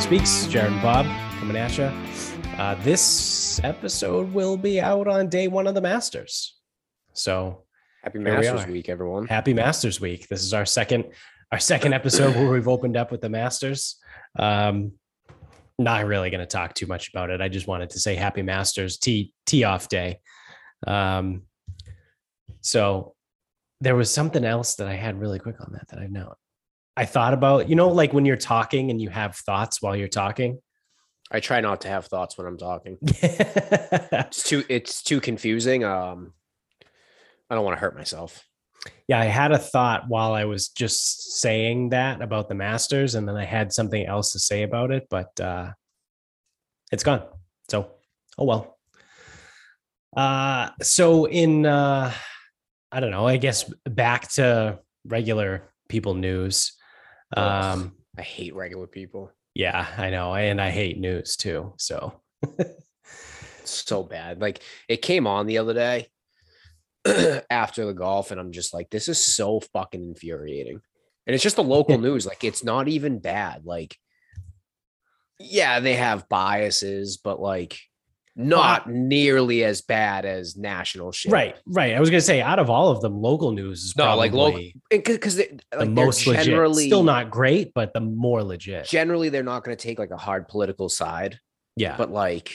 welcome back, folks. It's Sarcasm Speaks, Jared and Bob coming at you. Uh, this episode will be out on day one of the Masters. So Happy Here we Masters. Week, everyone. happy Masters Week. This is our second our second episode where we've opened up with the Masters. Um, not really going to talk too much about it. I just wanted to say happy Masters tee tee off day. Um, so there was something else that I had really quick on that that I know. I thought about, you know, like when you're talking and you have thoughts while you're talking. I try not to have thoughts when I'm talking. It's too it's too confusing. Um I don't want to hurt myself. Yeah, I had a thought while I was just saying that about the Masters, and then I had something else to say about it, but uh it's gone. So, oh well. Uh so in uh I don't know, I guess back to regular people news. Um I hate regular people. yeah, I know, and I hate news too. So so bad. Like it came on the other day after the golf, and I'm just like, this is so fucking infuriating. And it's just the local news. Like it's not even bad. Like, yeah, they have biases, but like not nearly as bad as national shit. right, right. I was gonna say out of all of them, local news is No, probably like local- because they, the like they're most legit. generally Still not great, but the more legit. generally they're not going to take like a hard political side yeah, but like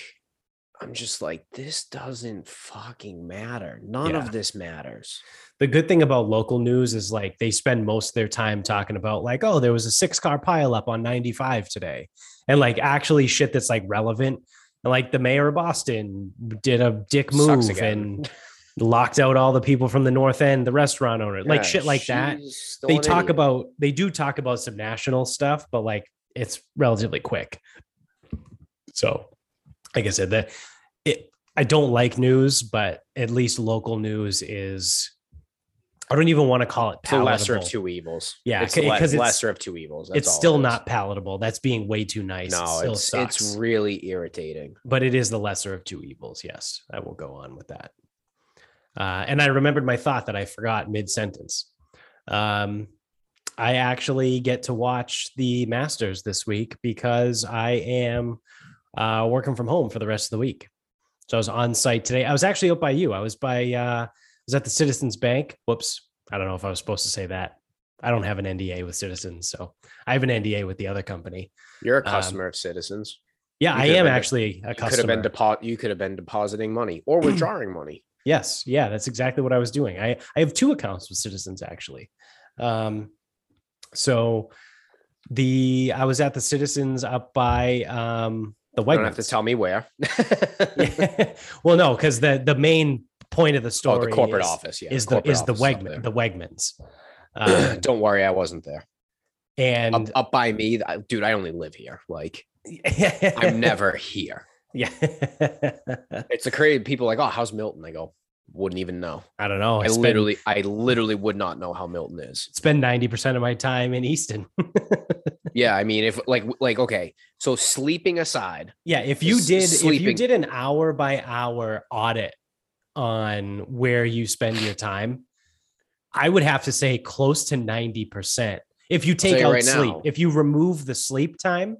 i'm just like this doesn't fucking matter none Yeah. of this matters the good thing about local news is like they spend most of their time talking about like, oh, there was a six car pileup on 95 today, and like actually shit that's like relevant. Like the mayor of Boston did a dick move and locked out all the people from the north end, the restaurant owner, like shit like that. They talk idiot. about they do talk about some national stuff, but like it's relatively quick. So, like I said, that it I don't like news, but at least local news is I don't even want to call it it's the lesser of two evils Yeah, it's c- the le- 'cause it's- lesser of two evils That's it's all it still is. not palatable. That's being way too nice. it no still it's sucks. it's really irritating but it is the lesser of two evils. Yes, I will go on with that. Uh, and I remembered my thought that I forgot mid sentence. Um, I actually get to watch the Masters this week because I am uh, working from home for the rest of the week. So I was on site today. I was actually up by you. I was by uh, was at the Citizens Bank. Whoops, I don't know if I was supposed to say that. I don't have an NDA with Citizens, so I have an NDA with the other company. you're a Um, customer of citizens Yeah, You I am actually a you could have customer. been depo- you could have been depositing money or withdrawing money Yes, yeah, that's exactly what I was doing. I I have two accounts with Citizens actually. Um, so the I was at the Citizens up by um the you don't have to tell me where well, no, because the the main point of the oh story the corporate is, office yeah is the corporate is the Wegman the Wegmans. Um, don't worry i wasn't there and up, up by me I- dude i only live here like i'm never here yeah. It's a crazy people like, oh, how's Milton? I go, wouldn't even know. I don't know. I I spend, literally, I literally would not know how Milton is. spend ninety percent of my time in Easton. Yeah, I mean, if like, like, okay, so sleeping aside, Yeah, if you did if you did an hour by hour audit on where you spend your time, I would have to say close to 90%. If you take out right sleep, now. if you remove the sleep time,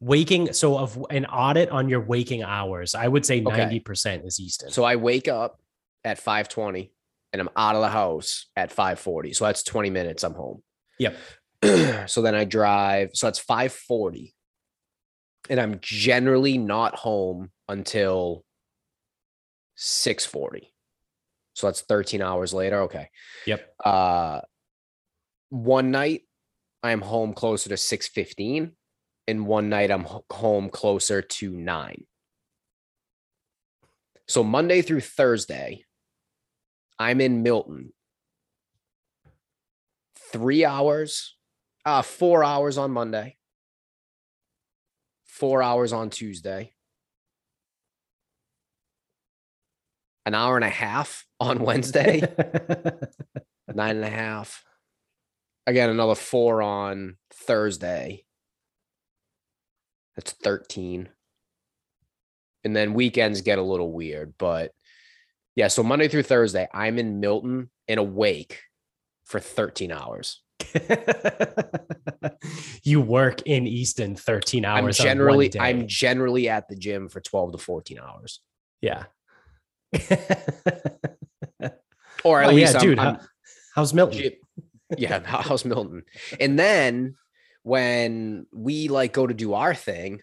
waking so of an audit on your waking hours, I would say Okay. 90% is Easton. so I wake up at five twenty, and I'm out of the house at five forty. So that's twenty minutes. I'm home. Yep. so then I drive. So that's five forty, and I'm generally not home until six forty. So that's thirteen hours later. Okay. Yep. Uh, one night I'm home closer to 6:15 and one night I'm home closer to 9. So Monday through Thursday I'm in Milton. 3 hours uh 4 hours on Monday. 4 hours on Tuesday. An hour and a half on Wednesday nine and a half. Again, another four on Thursday. That's 13. And then weekends get a little weird, but yeah, so Monday through Thursday, I'm in Milton and awake for 13 hours. you work in Easton 13 I'm hours. on one generally. I'm generally at the gym for 12 to 14 hours. yeah. Or at Oh, least yeah, I'm, dude. I'm- how- how's Milton? Yeah, how's Milton? And then when we like go to do our thing,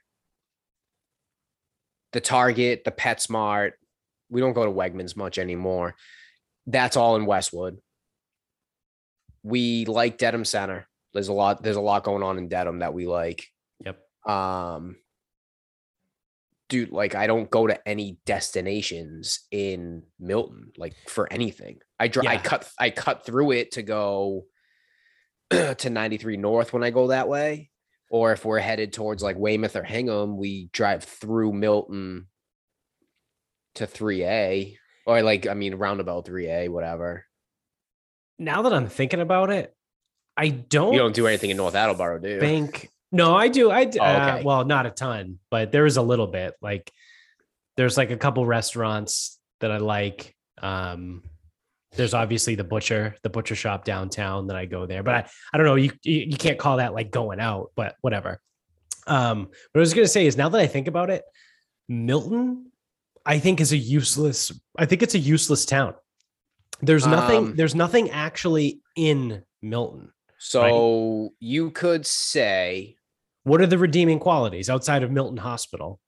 the Target, the PetSmart, we don't go to Wegmans much anymore. That's all in Westwood. We like Dedham Center. There's a lot. There's a lot going on in Dedham that we like. Yep. Um, dude, like I don't go to any destinations in Milton, like for anything. I drive. I cut. I cut through it to go to 93 North when I go that way, or if we're headed towards like Weymouth or Hingham, we drive through Milton to 3A, or like I mean roundabout 3A, whatever. Now that I'm thinking about it, I don't. You don't do anything in North Attleboro, do you? think no i do i Oh, uh, well not a ton but there is a little bit like there's like a couple restaurants that i like um there's obviously the butcher the butcher shop downtown that i go there but i, I don't know you, you you can't call that like going out but whatever. Um what i was going to say is now that i think about it milton i think is a useless i think it's a useless town. There's nothing Um, there's nothing actually in milton So you could say What are the redeeming qualities outside of Milton Hospital?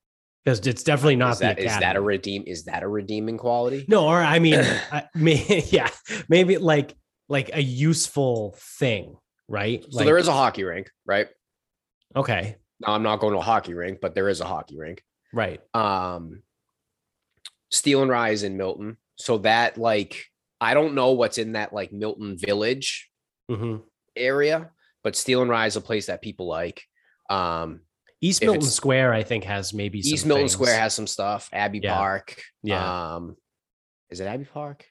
Because it's definitely not is that, is that a redeem is that a redeeming quality? no, or I mean, I, yeah, maybe like like a useful thing, right? So like, there is a hockey rink, right? okay, No, I'm not going to a hockey rink, but there is a hockey rink. right, Um Steel and Rise in Milton. So that like I don't know what's in that like Milton Village hmm area, but Steel and Rise is a place that people like. Um East Milton Square, I think, has maybe some East Milton things. Square has some stuff. Abbey Yeah. Park. Yeah. Um, is it Abbey Park?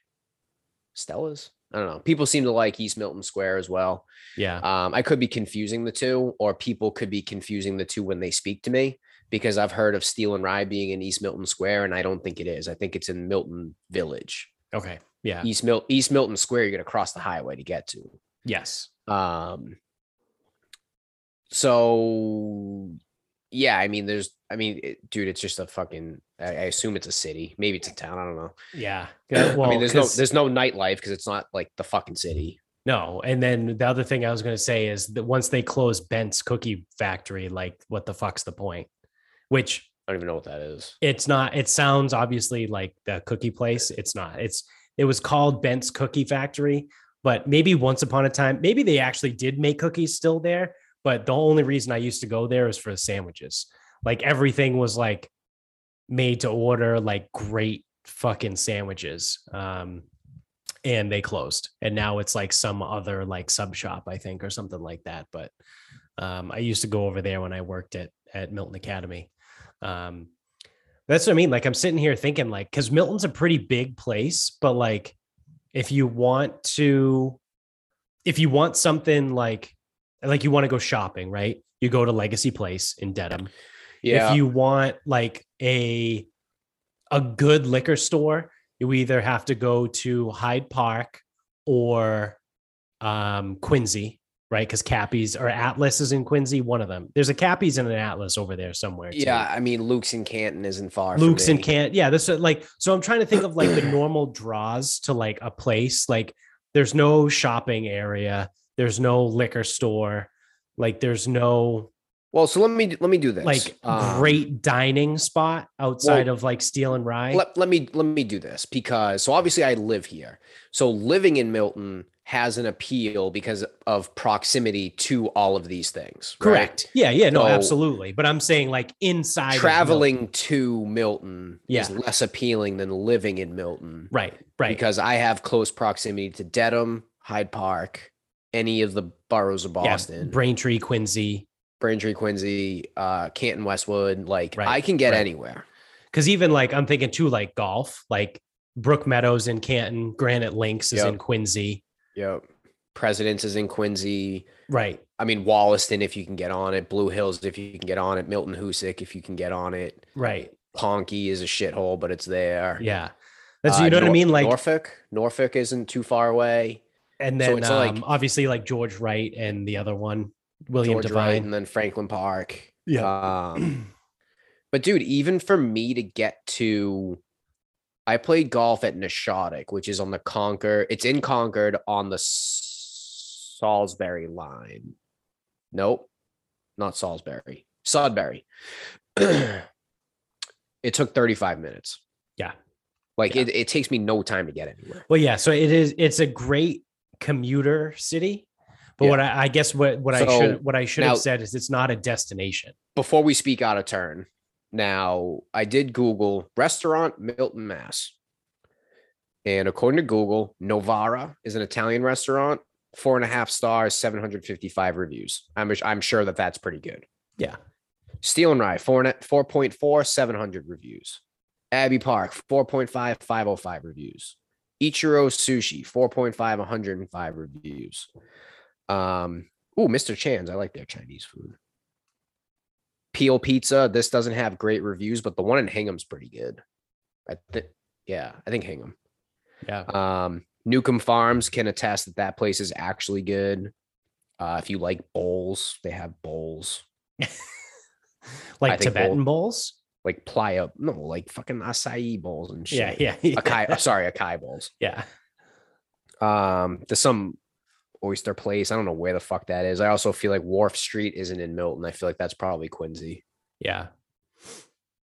Stella's? I don't know. People seem to like East Milton Square as well. yeah, Um, I could be confusing the two, or people could be confusing the two when they speak to me because I've heard of Steel and Rye being in East Milton Square, and I don't think it is. I think it's in Milton Village. okay, yeah, East Mil- East Milton Square, you're gonna cross the highway to get to. yes, Um, so yeah, I mean, there's, I mean, it, dude, it's just a fucking. I, I assume it's a city. Maybe it's a town. I don't know. yeah. Well, I mean, there's no there's no nightlife because it's not like the fucking city. no, and then the other thing I was going to say is that once they close Bent's Cookie Factory, like, what the fuck's the point? Which I don't even know what that is. it's not it sounds obviously like the cookie place it's not it's it was called bent's cookie factory but maybe once upon a time maybe they actually did make cookies still there but the only reason i used to go there is for the sandwiches. Like everything was like made to order like great fucking sandwiches um and they closed. And now it's like some other like sub shop i think or something like that. But um i used to go over there when i worked at at milton academy. Um that's what I mean. Like I'm sitting here thinking, like, because Milton's a pretty big place, but like, if you want to, if you want something like, like you want to go shopping, right? You go to Legacy Place in Dedham. Yeah. If you want like a a good liquor store, you either have to go to Hyde Park or um Quincy, right? Because Kappy's or Atlas is in Quincy, one of them. There's a Kappy's and an Atlas over there somewhere. too. yeah. I mean, Luke's in Canton isn't far. Luke's in Canton. Yeah, this is like so. I'm trying to think of like the normal draws to like a place. Like there's no shopping area. There's no liquor store. Like there's no Well, so let me let me do this. like Um, great dining spot outside well, of like Steel and Rye. Let, let me let me do this because so obviously I live here. So living in Milton has an appeal because of proximity to all of these things. right? Correct. Yeah. Yeah. No. So- absolutely. But I'm saying like inside of Milton. Traveling to Milton Yeah. is less appealing than living in Milton. Right. Right. Because I have close proximity to Dedham, Hyde Park, any of the boroughs of yeah. Boston, Braintree, Quincy. Braintree, Quincy, uh, Canton, Westwood. Like Right, I can get right. anywhere. Because even like I'm thinking too, like golf, like Brook Meadows in Canton, Granite Links is Yep. in Quincy. Yep. Presidents is in Quincy. Right. I mean, Wollaston, if you can get on it. Blue Hills, if you can get on it. Milton Hoosic, if you can get on it. Right. Ponky is a shithole, but it's there. Yeah. That's Uh, you know what I mean? Like Norfolk. Norfolk isn't too far away. And then it's um, like- obviously like George Wright and the other one. William George Wright Devine. and then Franklin Park. Yeah. Um, but dude, even for me to get to, I played golf at Nashawtuc, which is on the Concord. It's in Concord on the Salisbury line. Nope, not Salisbury. Sudbury. it took 35 minutes. Yeah. Like Yeah. it, it takes me no time to get anywhere. Well, yeah. So it is. It's a great commuter city. But Yeah. what I, I guess what what I should what I should now- have said is it's not a destination. Before we speak out of turn, now I did Google restaurant Milton, Mass. And according to Google, Novara is an Italian restaurant, four and a half stars, 755 reviews. I'm, I'm sure that that's pretty good. Yeah. Steel and Rye, four and a- 4.4, 700 reviews. Abbey Park, 4.5, 505 reviews. Ichiro Sushi, 4.5, 105 reviews. Um, ooh, Mr. Chan's. I like their Chinese food. Peel Pizza. This doesn't have great reviews, but the one in Hingham's pretty good. I think, yeah, I think Hingham. Yeah. Um, Newcomb Farms can attest that that place is actually good. Uh, if you like bowls, they have bowls Like Tibetan both- bowls. Like playa, no, like fucking acai bowls and shit. Yeah. Yeah. yeah. Acai, uh, sorry, acai bowls. Yeah. Um, there's some oyster place. I don't know where the fuck that is. I also feel like Wharf Street isn't in Milton. I feel like that's probably Quincy. Yeah.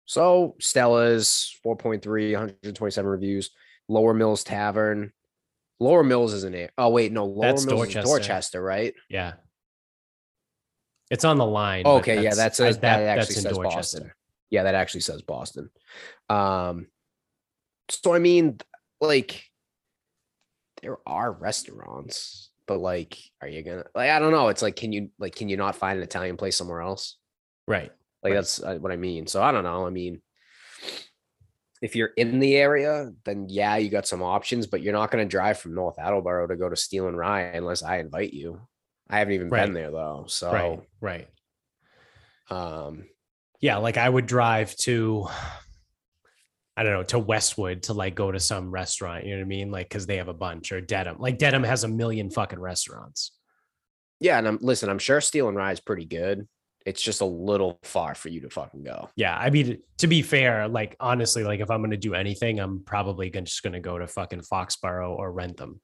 So Stella's 4.3, 127 reviews. Lower Mills Tavern. Lower Mills isn't it? Oh, wait, no, Lower That's Mills Dorchester. Dorchester, right? Yeah. It's on the line. Okay, yeah, that's I- a, that, actually in says Dorchester. Boston. Yeah, that actually says Boston. Um, so I mean, like, there are restaurants, but like, are you gonna like? I don't know. It's like, can you like, can you not find an Italian place somewhere else? Right. Like Right. that's uh, what I mean. So I don't know. I mean, if you're in the area, then yeah, you got some options, but you're not going to drive from North Attleboro to go to Steel and Rye unless I invite you. I haven't even Right. been there though. So, Right. Right. um, Yeah. Like I would drive to, I don't know, to Westwood to like go to some restaurant. You know what I mean? Like, cause they have a bunch or Dedham. Like Dedham has a million fucking restaurants. yeah, and I'm listen. I'm sure Steel and Rye is pretty good. It's just a little far for you to fucking go. Yeah. I mean, to be fair, like honestly, like if I'm going to do anything, I'm probably gonna, just going to go to fucking Foxborough or Wrentham.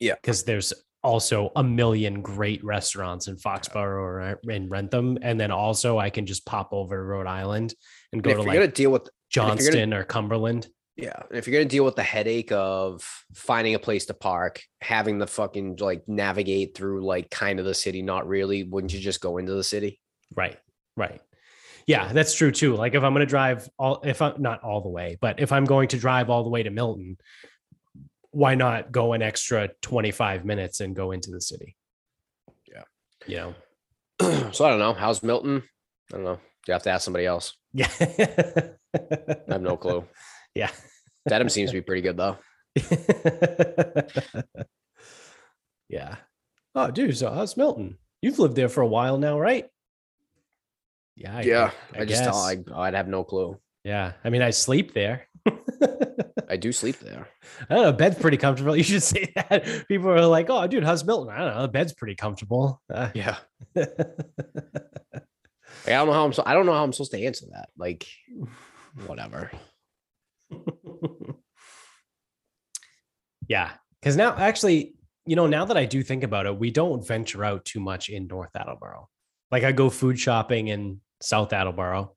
Yeah. Cause there's also a million great restaurants in Foxborough or in Wrentham. And then also I can just pop over Rhode Island and go And if to you're like gonna deal with you're gonna- Johnston or Cumberland. Yeah. And if you're gonna deal with the headache of finding a place to park, having the fucking like navigate through like kind of the city, not really, wouldn't you just go into the city? Right. Right. Yeah, that's true too. Like if I'm going to drive all, if I'm not all the way, but if I'm going to drive all the way to Milton, why not go an extra 25 minutes and go into the city? Yeah. You know? so I don't know. How's Milton? I don't know. You have to ask somebody else. Yeah. I have no clue. yeah. Dedham seems to be pretty good though. yeah. Oh, dude. So how's Milton? You've lived there for a while now, right? Yeah. I, yeah. I I, just. I, I'd have no clue. yeah. I mean, I sleep there. I do sleep there. I don't know. Bed's pretty comfortable. You should say that. People are like, "Oh, dude, how's Milton?" I don't know. The bed's pretty comfortable. Uh, Yeah. Like, I don't know how I'm so I don't know how I'm supposed to answer that. Like whatever. yeah, because now, actually, you know, now that I do think about it, we don't venture out too much in North Attleboro. Like, I go food shopping in South Attleboro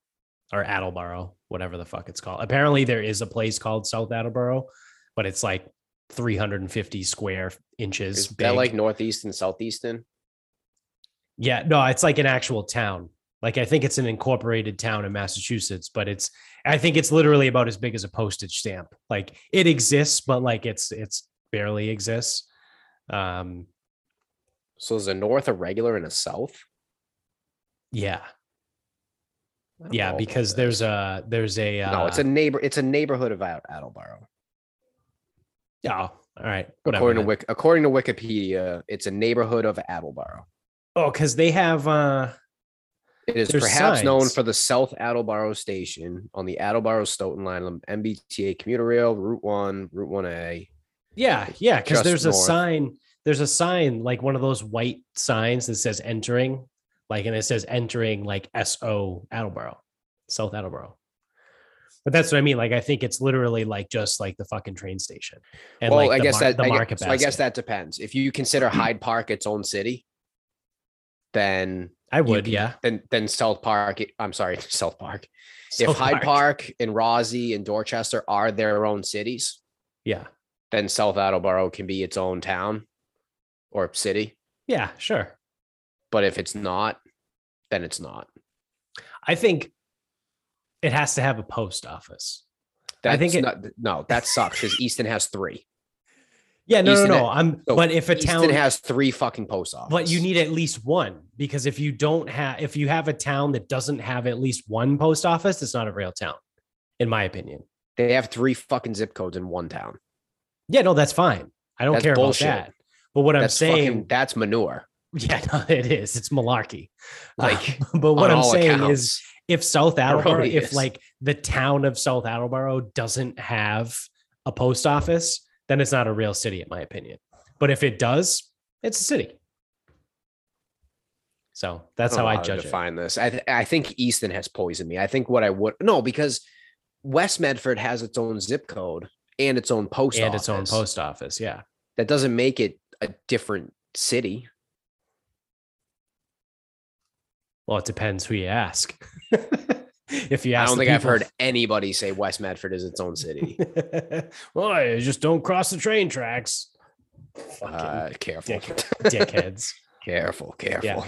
or Attleboro, whatever the fuck it's called. Apparently, there is a place called South Attleboro, but it's like 350 square inches. Is big. that like northeast and southeastern? Yeah, no, it's like an actual town. Like I think it's an incorporated town in Massachusetts, but it's I think it's literally about as big as a postage stamp. Like it exists, but like it's it's barely exists. Um So is a north a regular and a south? yeah. Yeah, because there's a there's a uh, no, it's a neighbor. It's a neighborhood of At- Attleboro. oh, all right. Whatever. According to. Wik- according to Wikipedia, it's a neighborhood of Attleboro. oh, because they have uh It is perhaps known for the South Attleboro station on the Attleboro Stoughton line of MBTA commuter rail, Route One, Route One A. yeah, yeah, because there's a sign there's a sign like one of those white signs that says entering, like and it says entering like SO Attleboro, South Attleboro. But that's what I mean. Like I think it's literally like just like the fucking train station. And well, like I guess mar- that the I market guess, so I guess that depends. If you consider Hyde Park its own city, then I would, yeah. Then then South Park. I'm sorry, South Park. if South Hyde Park and Rozzie and Dorchester are their own cities, Yeah. then South Attleboro can be its own town or city. Yeah, sure. But if it's not, then it's not. I think it has to have a post office. That's I think it- not, no, that sucks because Easton has three. Yeah, no, Easton no, no. I'm so but if a Easton town has three fucking post offices. but you need at least one because if you don't have if you have a town that doesn't have at least one post office, it's not a real town, in my opinion. they have three fucking zip codes in one town. Yeah, no, that's fine. I don't That's care bullshit. about that. But what I'm saying, fucking that's manure. Yeah, no, it is. It's malarkey. Like, Uh, but what I'm saying is if South Attleboro, really if is. like the town of South Attleboro doesn't have a post office, then it's not a real city, in my opinion. But if it does, it's a city. So that's don't how I judge it. define this. I th- I think Easton has poisoned me. I think what I would no because West Medford has its own zip code and its own post and office. its own post office. Yeah. That doesn't make it a different city. Well, it depends who you ask. if you ask, I don't think I've heard anybody say West Medford is its own city. well, you just don't cross the train tracks. Uh, careful, dick, dickheads. careful, careful.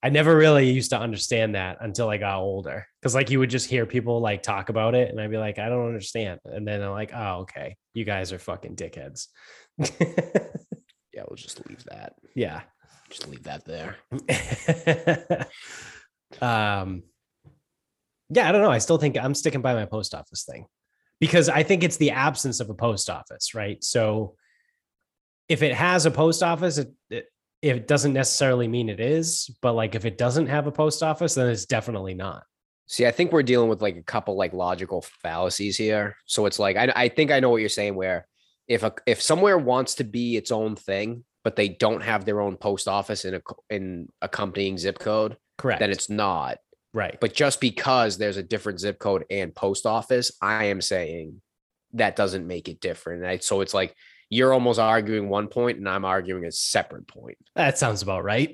I never really used to understand that until I got older. Cause like you would just hear people like talk about it and I'd be like, I don't understand. And then I'm like, oh, okay. You guys are fucking dickheads. Yeah, we'll just leave that. yeah. Just leave that there. um yeah, I don't know. I still think I'm sticking by my post office thing because I think it's the absence of a post office, right? So if it has a post office, it, it it doesn't necessarily mean it is, but like if it doesn't have a post office, then it's definitely not. See, I think we're dealing with like a couple like logical fallacies here. So it's like I, I think I know what you're saying. Where if a if somewhere wants to be its own thing, but they don't have their own post office in a in accompanying zip code, Correct. then it's not. right. But just because there's a different zip code and post office, I am saying that doesn't make it different. Right? So it's like you're almost arguing one point, and I'm arguing a separate point. That sounds about right.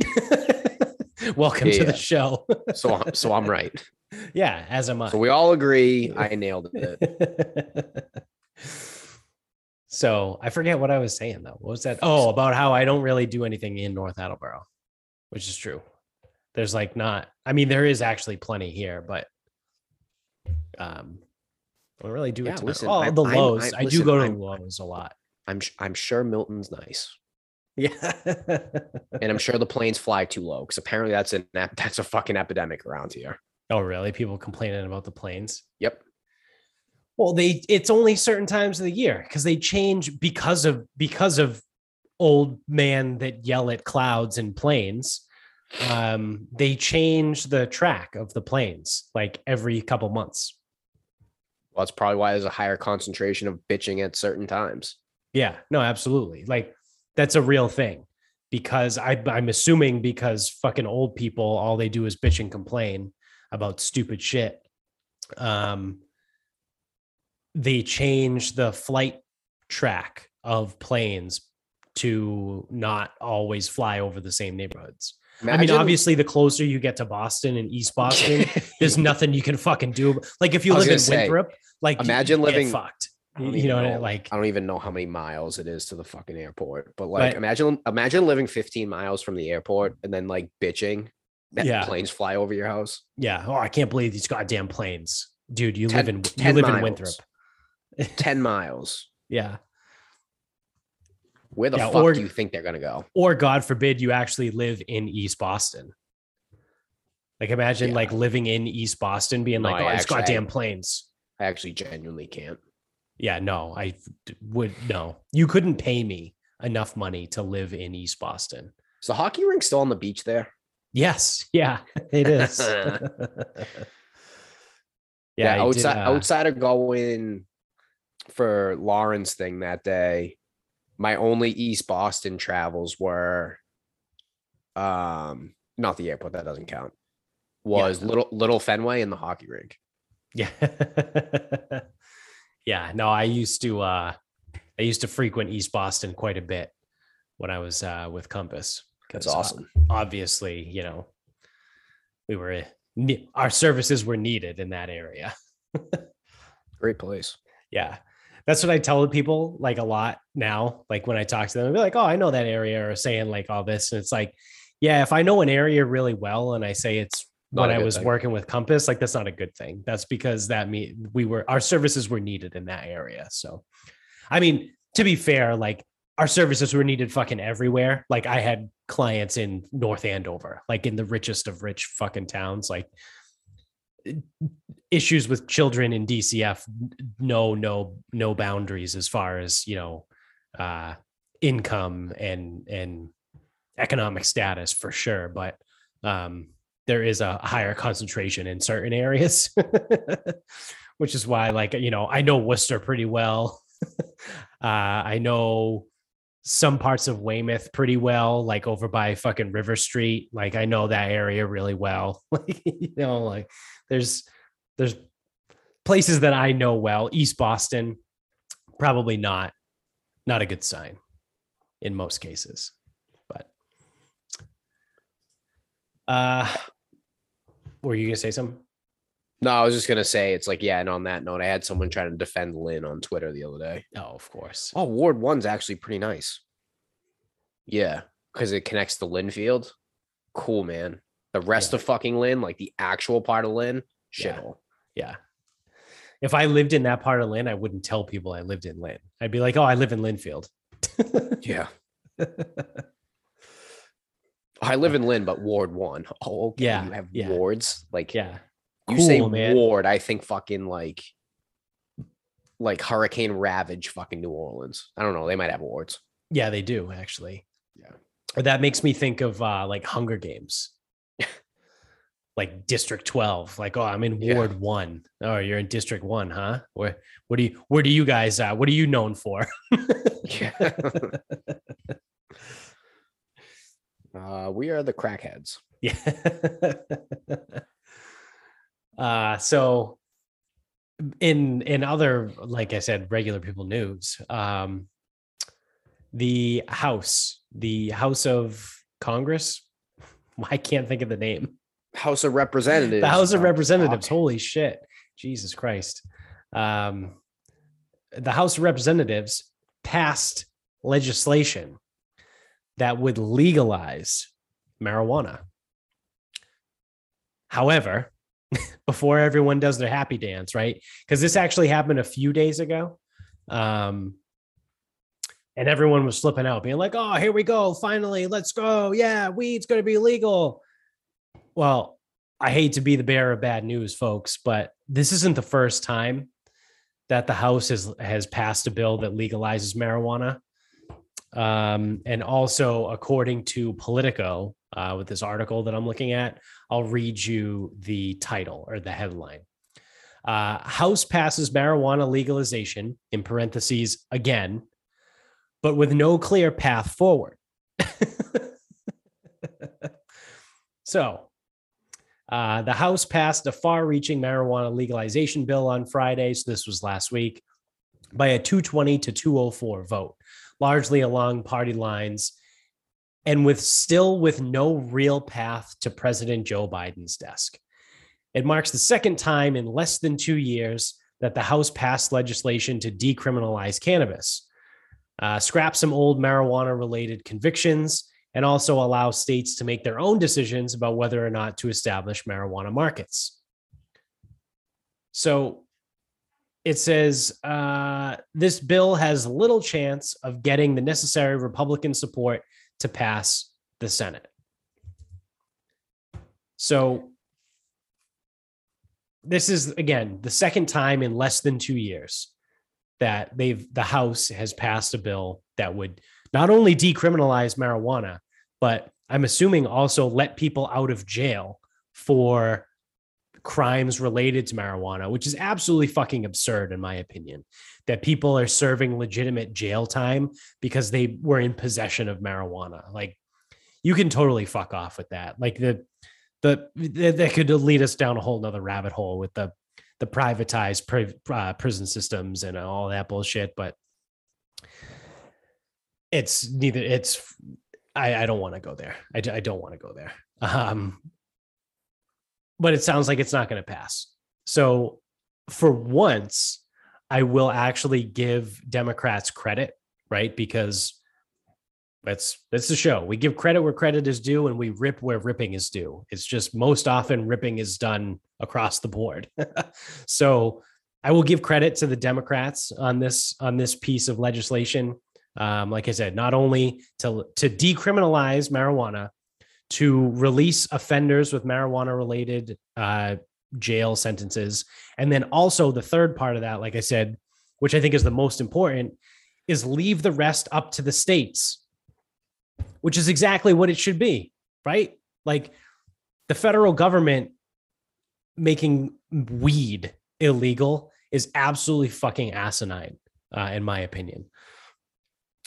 Welcome Yeah, to the show. So I'm, so I'm right. yeah, as am I. So we all agree I nailed it. so I forget what I was saying though. What was that? Oh, about how I don't really do anything in North Attleboro, which is true. There's like not, I mean, there is actually plenty here, but um I don't really do Yeah, it. to listen, oh, I'm- the I'm- Lowe's. I- I, do listen, go to I'm- the Lowe's a lot. I'm I'm sure Milton's nice. Yeah. and I'm sure the planes fly too low because apparently that's an that's a fucking epidemic around here. oh, really? People complaining about the planes. Yep. Well, they it's only certain times of the year because they change because of because of old man that yell at clouds and planes. Um, they change the track of the planes like every couple months. Well, that's probably why there's a higher concentration of bitching at certain times. Yeah, no, absolutely. Like that's a real thing because I, I'm assuming because fucking old people, all they do is bitch and complain about stupid shit. Um, they change the flight track of planes to not always fly over the same neighborhoods. I mean, obviously, the closer you get to Boston and East Boston, there's nothing you can fucking do. Like if you live in say, Winthrop, like imagine living- fucked. You know, know- like I don't even know how many miles it is to the fucking airport, but like But- imagine imagine living 15 miles from the airport and then like bitching that Yeah. planes fly over your house. Yeah. Oh, I can't believe these goddamn planes, dude. You live in you 10 live in. Winthrop. 10 miles. Yeah. Where the Yeah, fuck or- do you think they're gonna go? Or God forbid you actually live in East Boston. Like imagine Yeah. like living in East Boston, being No, like, I oh, it's actually- goddamn planes. I actually genuinely can't. Yeah, no, I would no. You couldn't pay me enough money to live in East Boston. Is the hockey rink still on the beach there? Yes, yeah, it is. Yeah, did, outside uh, outside of going for Lauren's thing that day, my only East Boston travels were um not the airport that doesn't count was little little Fenway and the hockey rink. Yeah. yeah. No, I used to uh I used to frequent East Boston quite a bit when I was uh with Compass. That's uh, awesome. obviously, you know, we were our services were needed in that area. Great place. Yeah. That's what I tell people like a lot now. Like when I talk to them, I'll be like, oh, I know that area or saying like all this. And it's like, yeah, if I know an area really well and I say it's Not when I was thing. working with Compass, like that's not a good thing. That's because that me we were our services were needed in that area. So I mean, to be fair, like our services were needed fucking everywhere. Like I had clients in North Andover, like in the richest of rich fucking towns. Like issues with children in DCF, no, no, no boundaries as far as you know, uh, income and and economic status for sure. But um, there is a higher concentration in certain areas, which is why, like you know, I know Worcester pretty well. uh, I know some parts of Weymouth pretty well, like over by fucking River Street. Like I know that area really well. Like you know, like there's there's places that I know well. East Boston, probably not not a good sign in most cases. But uh were you gonna say something? No, I was just gonna say it's like, yeah, and on that note, I had someone trying to defend Lynn on Twitter the other day. Oh, of course. Oh, Ward One's actually pretty nice. Yeah, because it connects to Lynnfield. Cool, man. The rest Yeah. of fucking Lynn, like the actual part of Lynn, shithole. Yeah. If I lived in that part of Lynn, I wouldn't tell people I lived in Lynn. I'd be like, oh, I live in Lynnfield. Yeah. I live in Lynn, but Ward One. Oh, okay. Yeah, You have yeah. wards. Like yeah. you say man. ward, I think fucking like like hurricane ravage fucking New Orleans. I don't know. They might have wards. Yeah, they do actually. Yeah. Or that makes me think of uh like Hunger Games. like District 12. Like, oh, I'm in Yeah. Ward 1. Oh, you're in District 1, huh? Where what do you where do you guys uh what are you known for? Yeah. uh, we are the crackheads. Yeah. uh so in in other like I said regular people news, um the House, the House of Congress, I can't think of the name. House of Representatives. The House of Oh, Representatives, holy shit. Jesus Christ. Um the House of Representatives passed legislation that would legalize marijuana. However, before everyone does their happy dance, right? Because this actually happened a few days ago. Um, and everyone was flipping out, being like, oh, here we go. Finally, let's go. Yeah, weed's going to be legal. Well, I hate to be the bearer of bad news, folks, but this isn't the first time that the House has, has passed a bill that legalizes marijuana. Um, and also, according to Politico, uh, with this article that I'm looking at, I'll read you the title or the headline. Uh, House passes marijuana legalization, in parentheses, again, but with no clear path forward. so, uh, the House passed a far reaching marijuana legalization bill on Friday. So, this was last week by a 220 to 204 vote, largely along party lines and with still with no real path to President Joe Biden's desk. It marks the second time in less than two years that the House passed legislation to decriminalize cannabis, uh, scrap some old marijuana related convictions, and also allow states to make their own decisions about whether or not to establish marijuana markets. So it says uh, this bill has little chance of getting the necessary Republican support to pass the Senate. So this is again the second time in less than 2 years that they've the House has passed a bill that would not only decriminalize marijuana but I'm assuming also let people out of jail for crimes related to marijuana, which is absolutely fucking absurd, in my opinion, that people are serving legitimate jail time because they were in possession of marijuana. Like, you can totally fuck off with that. Like, the, the, that could lead us down a whole nother rabbit hole with the, the privatized pri- uh, prison systems and all that bullshit. But it's neither, it's, I, I don't want to go there. I, I don't want to go there. Um, but it sounds like it's not going to pass. So for once, I will actually give Democrats credit, right? Because that's that's the show. We give credit where credit is due and we rip where ripping is due. It's just most often ripping is done across the board. so I will give credit to the Democrats on this on this piece of legislation. Um, like I said, not only to to decriminalize marijuana, to release offenders with marijuana related uh, jail sentences. And then also the third part of that, like I said, which I think is the most important, is leave the rest up to the states, which is exactly what it should be, right? Like the federal government making weed illegal is absolutely fucking asinine, uh, in my opinion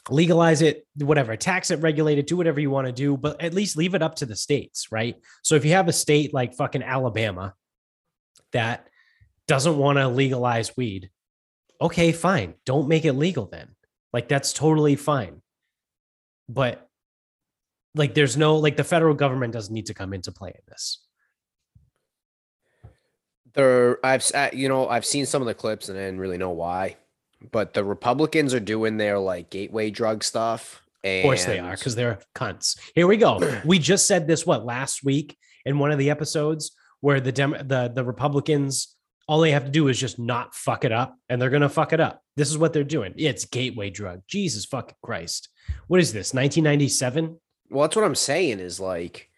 legalize it, whatever, tax it, regulate it, do whatever you want to do, but at least leave it up to the states, right? So if you have a state like fucking Alabama that doesn't want to legalize weed, okay, fine. Don't make it legal then. Like that's totally fine. But like there's no like the federal government doesn't need to come into play in this. There, I've you know I've seen some of the clips and I didn't really know why but the Republicans are doing their like gateway drug stuff. And... Of course they are, because they're cunts. Here we go. we just said this what last week in one of the episodes where the Dem- the the Republicans all they have to do is just not fuck it up, and they're gonna fuck it up. This is what they're doing. It's gateway drug. Jesus fucking Christ. What is this? 1997? Well, that's what I'm saying. Is like,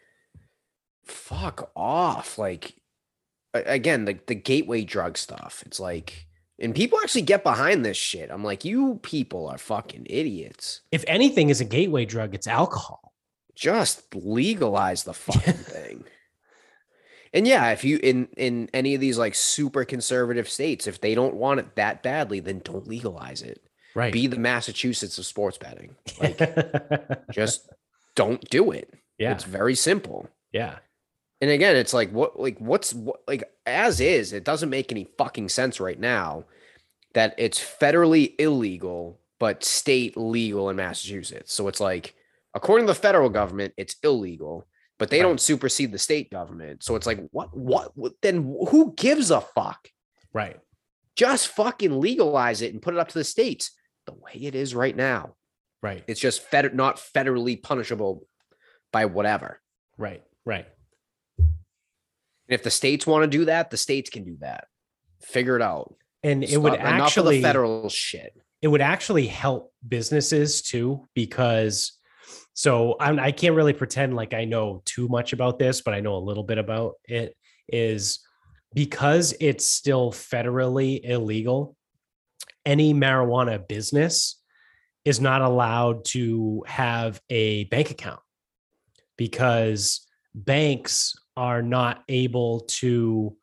fuck off. Like, again, the the gateway drug stuff. It's like and people actually get behind this shit. I'm like, you people are fucking idiots. If anything is a gateway drug, it's alcohol. Just legalize the fucking thing. And yeah, if you in in any of these like super conservative states, if they don't want it that badly, then don't legalize it. Right. Be the Massachusetts of sports betting. Like just don't do it. Yeah. It's very simple. Yeah. And again, it's like what like what's what like as is, it doesn't make any fucking sense right now that it's federally illegal but state legal in Massachusetts. So it's like according to the federal government, it's illegal, but they right. don't supersede the state government. So it's like what what then who gives a fuck? Right. Just fucking legalize it and put it up to the states the way it is right now. Right. It's just fed not federally punishable by whatever. Right. Right. And if the states want to do that, the states can do that. Figure it out. And it Stop, would actually federal shit. It would actually help businesses too, because so I'm, I can't really pretend like I know too much about this, but I know a little bit about it. Is because it's still federally illegal, any marijuana business is not allowed to have a bank account because banks are not able to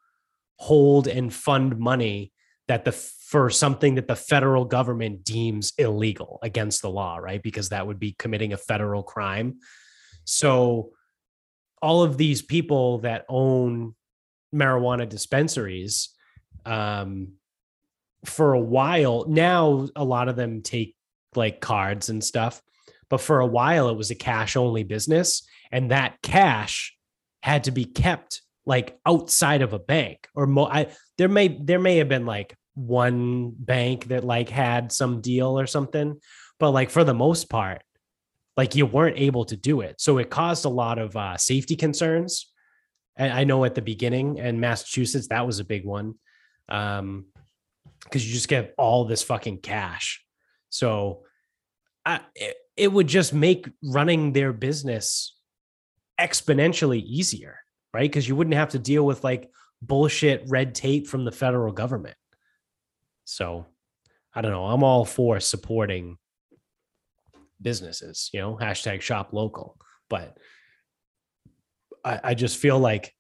hold and fund money that the for something that the federal government deems illegal against the law, right? Because that would be committing a federal crime. So all of these people that own marijuana dispensaries um for a while now a lot of them take like cards and stuff but for a while it was a cash only business and that cash had to be kept like outside of a bank or mo- I, there may there may have been like one bank that like had some deal or something but like for the most part like you weren't able to do it. So it caused a lot of uh, safety concerns and i know at the beginning in massachusetts that was a big one um because you just get all this fucking cash. So I, it, it would just make running their business exponentially easier, right? Because you wouldn't have to deal with like bullshit red tape from the federal government. So I don't know. I'm all for supporting businesses, you know, hashtag shop local. But I, I just feel like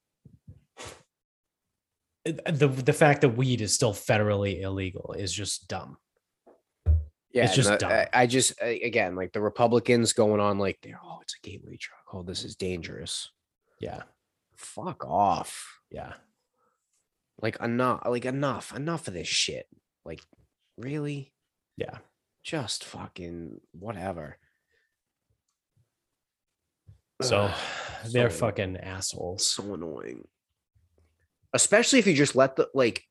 the the fact that weed is still federally illegal is just dumb. Yeah, It's just. I, I just again like the Republicans going on like they're oh it's a gateway drug. Oh, this is dangerous. Yeah, Fuck off. yeah. Like enough. Like enough. Enough of this shit. Like really, Yeah. just fucking whatever. So Ugh, they're so- fucking assholes. so annoying. Especially if you just let the like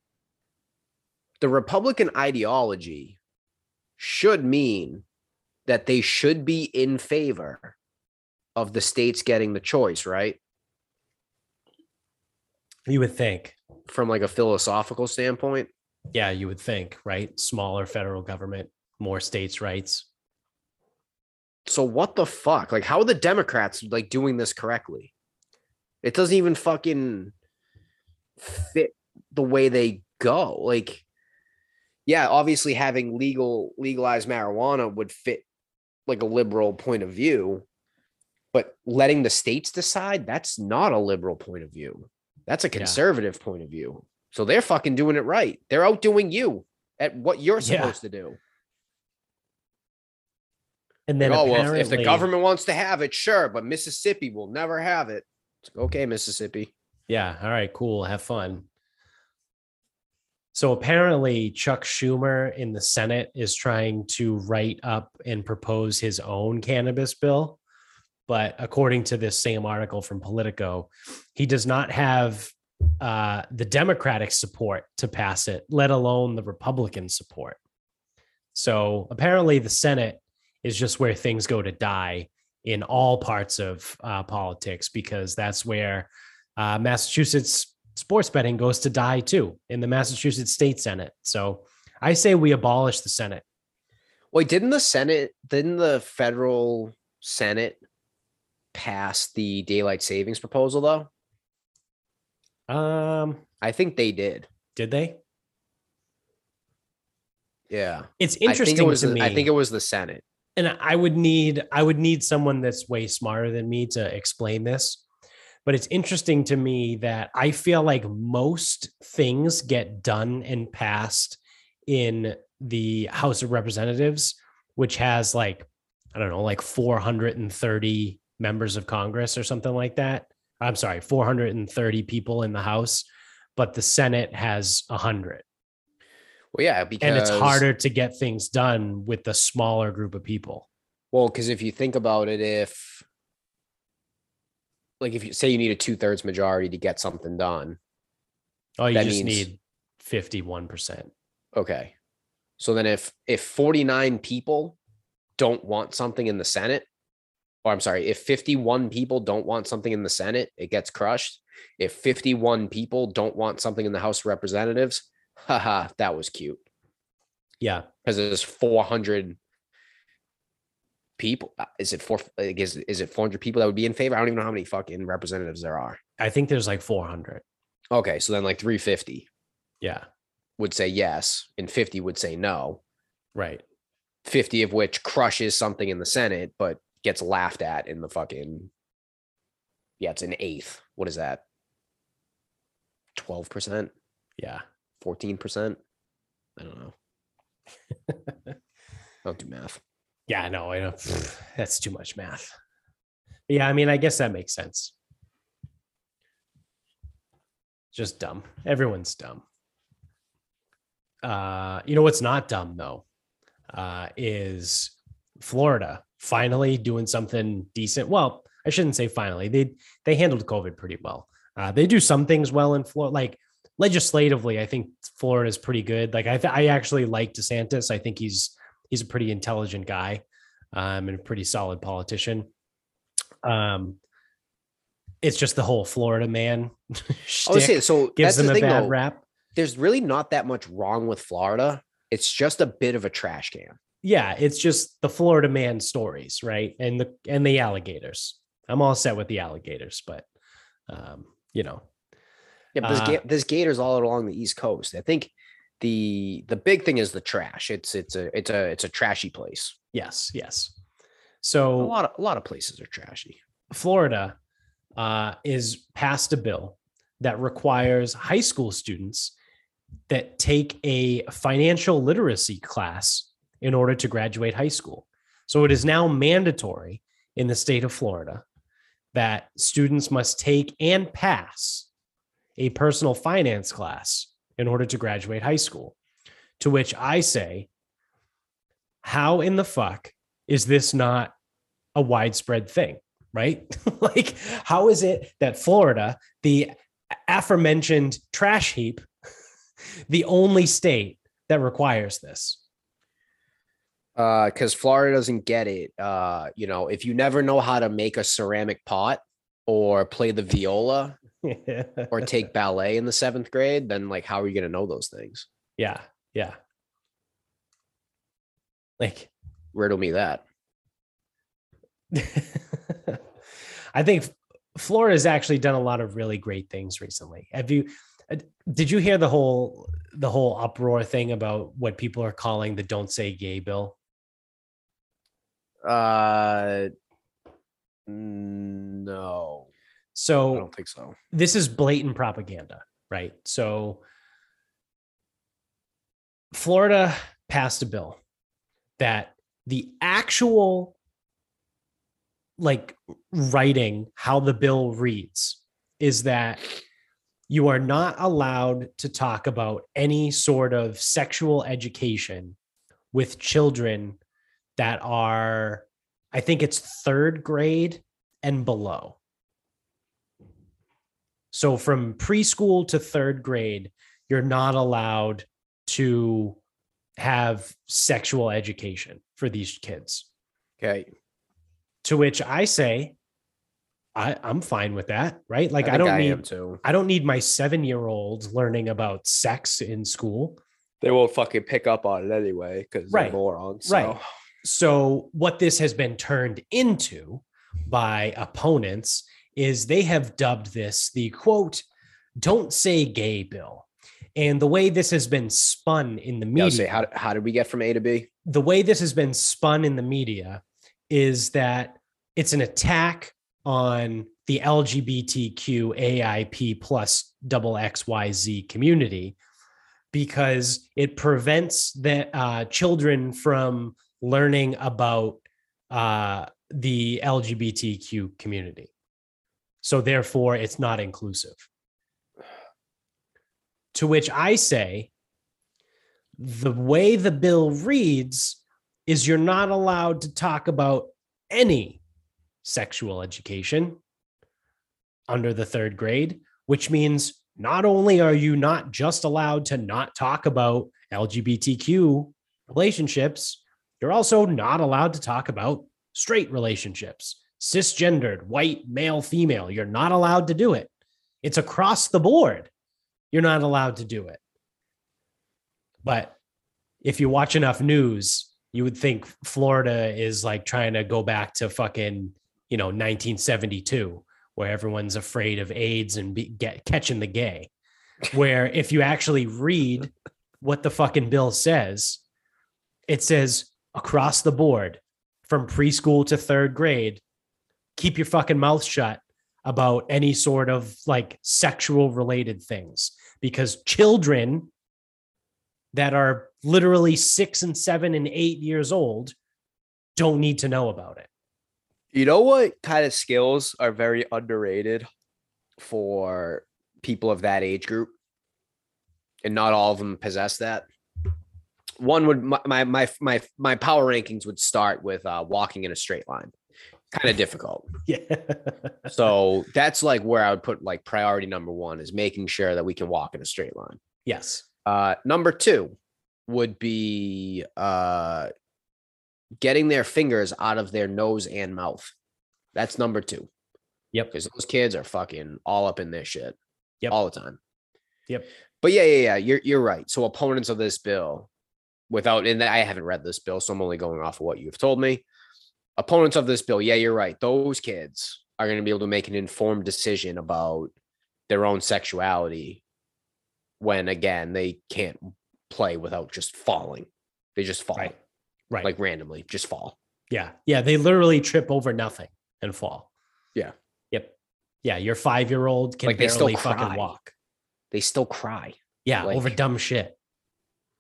the Republican ideology should mean that they should be in favor of the states getting the choice, right? You would think. From like a philosophical standpoint. Yeah, you would think, right? Smaller federal government, more states' rights. So what the fuck? Like how are the Democrats like doing this correctly? It doesn't even fucking fit the way they go. Like yeah, obviously having legal legalized marijuana would fit like a liberal point of view, but letting the states decide, that's not a liberal point of view. That's a Yeah. conservative point of view. So they're fucking doing it right. They're outdoing you at what you're Yeah. supposed to do. And then oh well, if- the government wants to have it, sure, but Mississippi will never have it. It's like, okay, Mississippi. Yeah. All right. Cool. Have fun. So apparently, Chuck Schumer in the Senate is trying to write up and propose his own cannabis bill. But according to this same article from Politico, he does not have uh, the Democratic support to pass it, let alone the Republican support. So apparently, the Senate is just where things go to die in all parts of uh, politics because that's where uh, Massachusetts sports betting goes to die too in the Massachusetts State Senate. So I say we abolish the Senate. Wait, didn't the Senate, didn't the federal Senate pass the daylight savings proposal though? Um, I think they did. did they? Yeah. It's I think interesting it was to the- me. I think it was the Senate. and I would need I would need someone that's way smarter than me to explain this. But it's interesting to me that I feel like most things get done and passed in the House of Representatives, which has like I don't know, like 430 members of Congress or something like that. I'm sorry, 430 people in the House, but the Senate has 100 Well, yeah, because and it's harder to get things done with the smaller group of people. Well, because if you think about it, if like if you say you need a two thirds majority to get something done, Oh, you just means- need 51%. okay. So then if if 49 people don't want something in the Senate, or I'm sorry, if 51 people don't want something in the Senate, it gets crushed. If 51 people don't want something in the House of Representatives, haha, that was cute. Yeah. Because there's 400 people. Uh, Is it four? Like, is, is it 400 people that would be in favor? I don't even know how many fucking representatives there are. I think there's like 400. Okay, so then like 350 Yeah. would say yes, and 50 would say no. Right. 50 of which crushes something in the Senate, but gets laughed at in the fucking. Yeah, it's an eighth. What is that? 12%, Yeah. 14%? I don't know. I don't do math. Yeah. No, I know. That's too much math. Yeah. I mean, I guess that makes sense. Just dumb. Everyone's dumb. Uh, you know what's not dumb though? Uh, is Florida finally doing something decent. Well, I shouldn't say finally. They they handled COVID pretty well. Uh, they do some things well in Florida, like legislatively. I think Florida is pretty good. Like I, th- I actually like DeSantis. I think he's he's a pretty intelligent guy, um, and a pretty solid politician. Um, it's just the whole Florida man I would say so. gives that's them the a thing, bad though. rap. There's really not that much wrong with Florida. It's just a bit of a trash can. Yeah, it's just the Florida man stories, right? And the and the alligators. I'm all set with the alligators, but um, you know, Yeah, but there's, Uh, there's gators all along the East Coast. I think the the big thing is the trash. It's it's a it's a it's a trashy place. yes, yes. So A lot of a lot of places are trashy. Florida uh, is passed a bill that requires high school students that take a financial literacy class in order to graduate high school. So it is now mandatory in the state of Florida that students must take and pass a personal finance class in order to graduate high school. To which I say, how in the fuck is this not a widespread thing? Right? like, how is it that Florida, the aforementioned trash heap, the only state that requires this? Uh, because Florida doesn't get it. Uh, you know, if you never know how to make a ceramic pot or play the viola or take ballet in the seventh grade, then like how are you gonna know those things? yeah, yeah. Like Riddle me that. I think Florida's actually done a lot of really great things recently. Have you uh, did you hear the whole the whole uproar thing about what people are calling the don't say gay bill? Uh, no, So I So don't think so. this is blatant propaganda, right? So Florida passed a bill that the actual like writing how the bill reads is that you are not allowed to talk about any sort of sexual education with children that are i think it's third grade and below so from preschool to third grade you're not allowed to have sexual education for these kids Okay, to which i say I, i'm fine with that right like i, think don't I need am. I don't need my seven year old learning about sex in school. They won't fucking pick up on it anyway because Right, they're morons. right. So, what this has been turned into by opponents is they have dubbed this the quote, don't say gay bill. And the way this has been spun in the media, say, how how did we get from A to B? the way this has been spun in the media is that it's an attack on the LGBTQ AIP plus double XYZ community because it prevents the uh, children from learning about uh, the LGBTQ community. So therefore, it's not inclusive. To which I say, the way the bill reads is you're not allowed to talk about any sexual education under the third grade, which means not only are you not just allowed to not talk about LGBTQ relationships, you're also not allowed to talk about straight relationships, cisgendered, white, male, female. You're not allowed to do it. It's across the board. You're not allowed to do it. But if you watch enough news, you would think Florida is like trying to go back to fucking, you know, 1972, where everyone's afraid of AIDS and be, get catching the gay. Where if you actually read what the fucking bill says, it says across the board from preschool to third grade, keep your fucking mouth shut about any sort of like sexual related things because children that are literally six and seven and eight years old don't need to know about it. You know what kind of skills are very underrated for people of that age group? And not all of them possess that. One would my my my my, power rankings would start with uh, walking in a straight line. Kind of difficult. Yeah. So that's like where I would put like priority number one is making sure that we can walk in a straight line. yes. Uh, number two would be uh, getting their fingers out of their nose and mouth. That's number two. Yep. Because those kids are fucking all up in their shit. Yep. All the time. Yep. But yeah, yeah, yeah. You're you're right. So opponents of this bill, without and I haven't read this bill, so I'm only going off of what you've told me. Opponents of this bill, yeah, you're right. Those kids are going to be able to make an informed decision about their own sexuality when again they can't play without just falling. They just fall Right. Right. like randomly, just fall. yeah. Yeah. They literally trip over nothing and fall. Yeah. Yep. Yeah, your five year old can Like, they still barely fucking walk. They still cry Yeah, over dumb shit.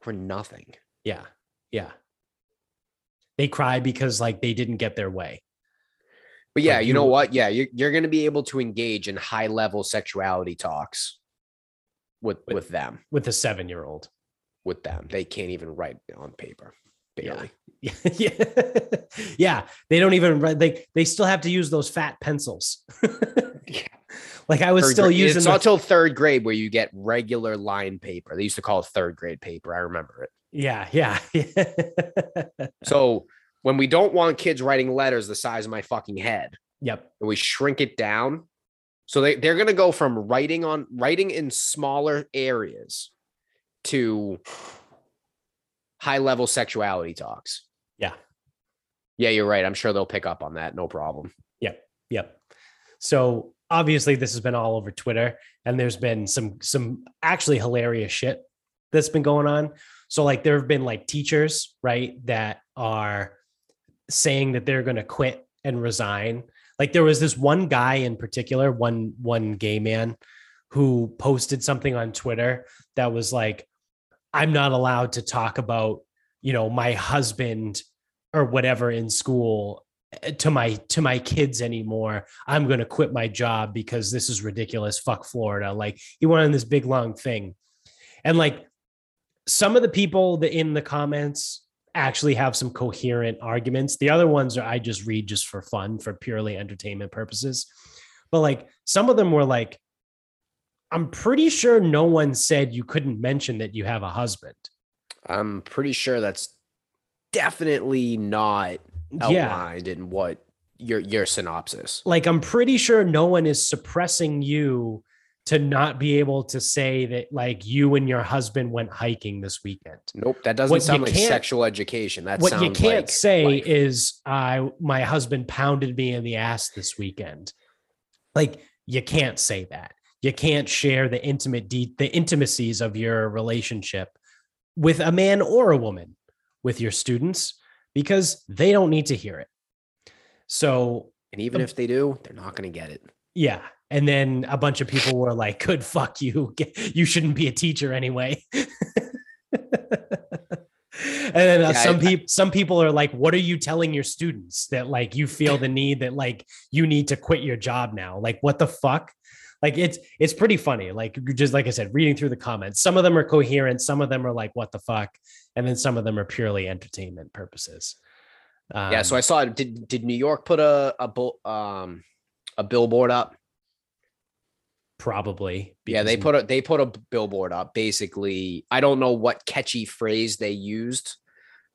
for nothing. Yeah, yeah. They cry because like they didn't get their way. But yeah, Like, you know what? Yeah, you're, you're going to be able to engage in high level sexuality talks with With- with them. with a seven year old. With them, they can't even write on paper. Barely. Yeah, yeah, yeah. They don't even write. They they still have to use those fat pencils. Yeah. like I was Third still grade- using. It's the- not till third grade where you get regular line paper. They used to call it third grade paper. I remember it. Yeah, yeah. So when we don't want kids writing letters the size of my fucking head, yep. and we shrink it down. So they, they're gonna go from writing on writing in smaller areas to high level sexuality talks. Yeah. Yeah, you're right. I'm sure they'll pick up on that. No problem. Yep. Yep. So obviously this has been all over Twitter and there's been some some actually hilarious shit that's been going on. So like there have been like teachers, right, that are saying that they're going to quit and resign. Like there was this one guy in particular, one one gay man who posted something on Twitter that was like I'm not allowed to talk about, you know, my husband or whatever in school uh, to my to my kids anymore. I'm going to quit my job because this is ridiculous. Fuck Florida. Like he went on this big long thing. And like some of the people that in the comments actually have some coherent arguments. The other ones are I just read just for fun, for purely entertainment purposes. But like some of them were like I'm pretty sure no one said you couldn't mention that you have a husband. I'm pretty sure that's definitely not Yeah. outlined in what your your synopsis. like I'm pretty sure no one is suppressing you to not be able to say that like you and your husband went hiking this weekend. Nope, that doesn't What sound like sexual education. That what you can't like say life. is I my husband pounded me in the ass this weekend. Like you can't say that. You can't share the intimate de- the intimacies of your relationship with a man or a woman with your students because they don't need to hear it. So and even if they do, they're not going to get it. Yeah. And then a bunch of people were like, good fuck you. You shouldn't be a teacher anyway. and then uh, Yeah, some people some people are like, what are you telling your students that like you feel the need that like you need to quit your job now? Like what the fuck? Like it's it's pretty funny. Like just like I said, reading through the comments. Some of them are coherent, some of them are like, what the fuck? And then some of them are purely entertainment purposes. yeah, so Um, I saw did did New York put a a um a billboard up? Probably Yeah, they put a they put a billboard up. Basically, I don't know what catchy phrase they used.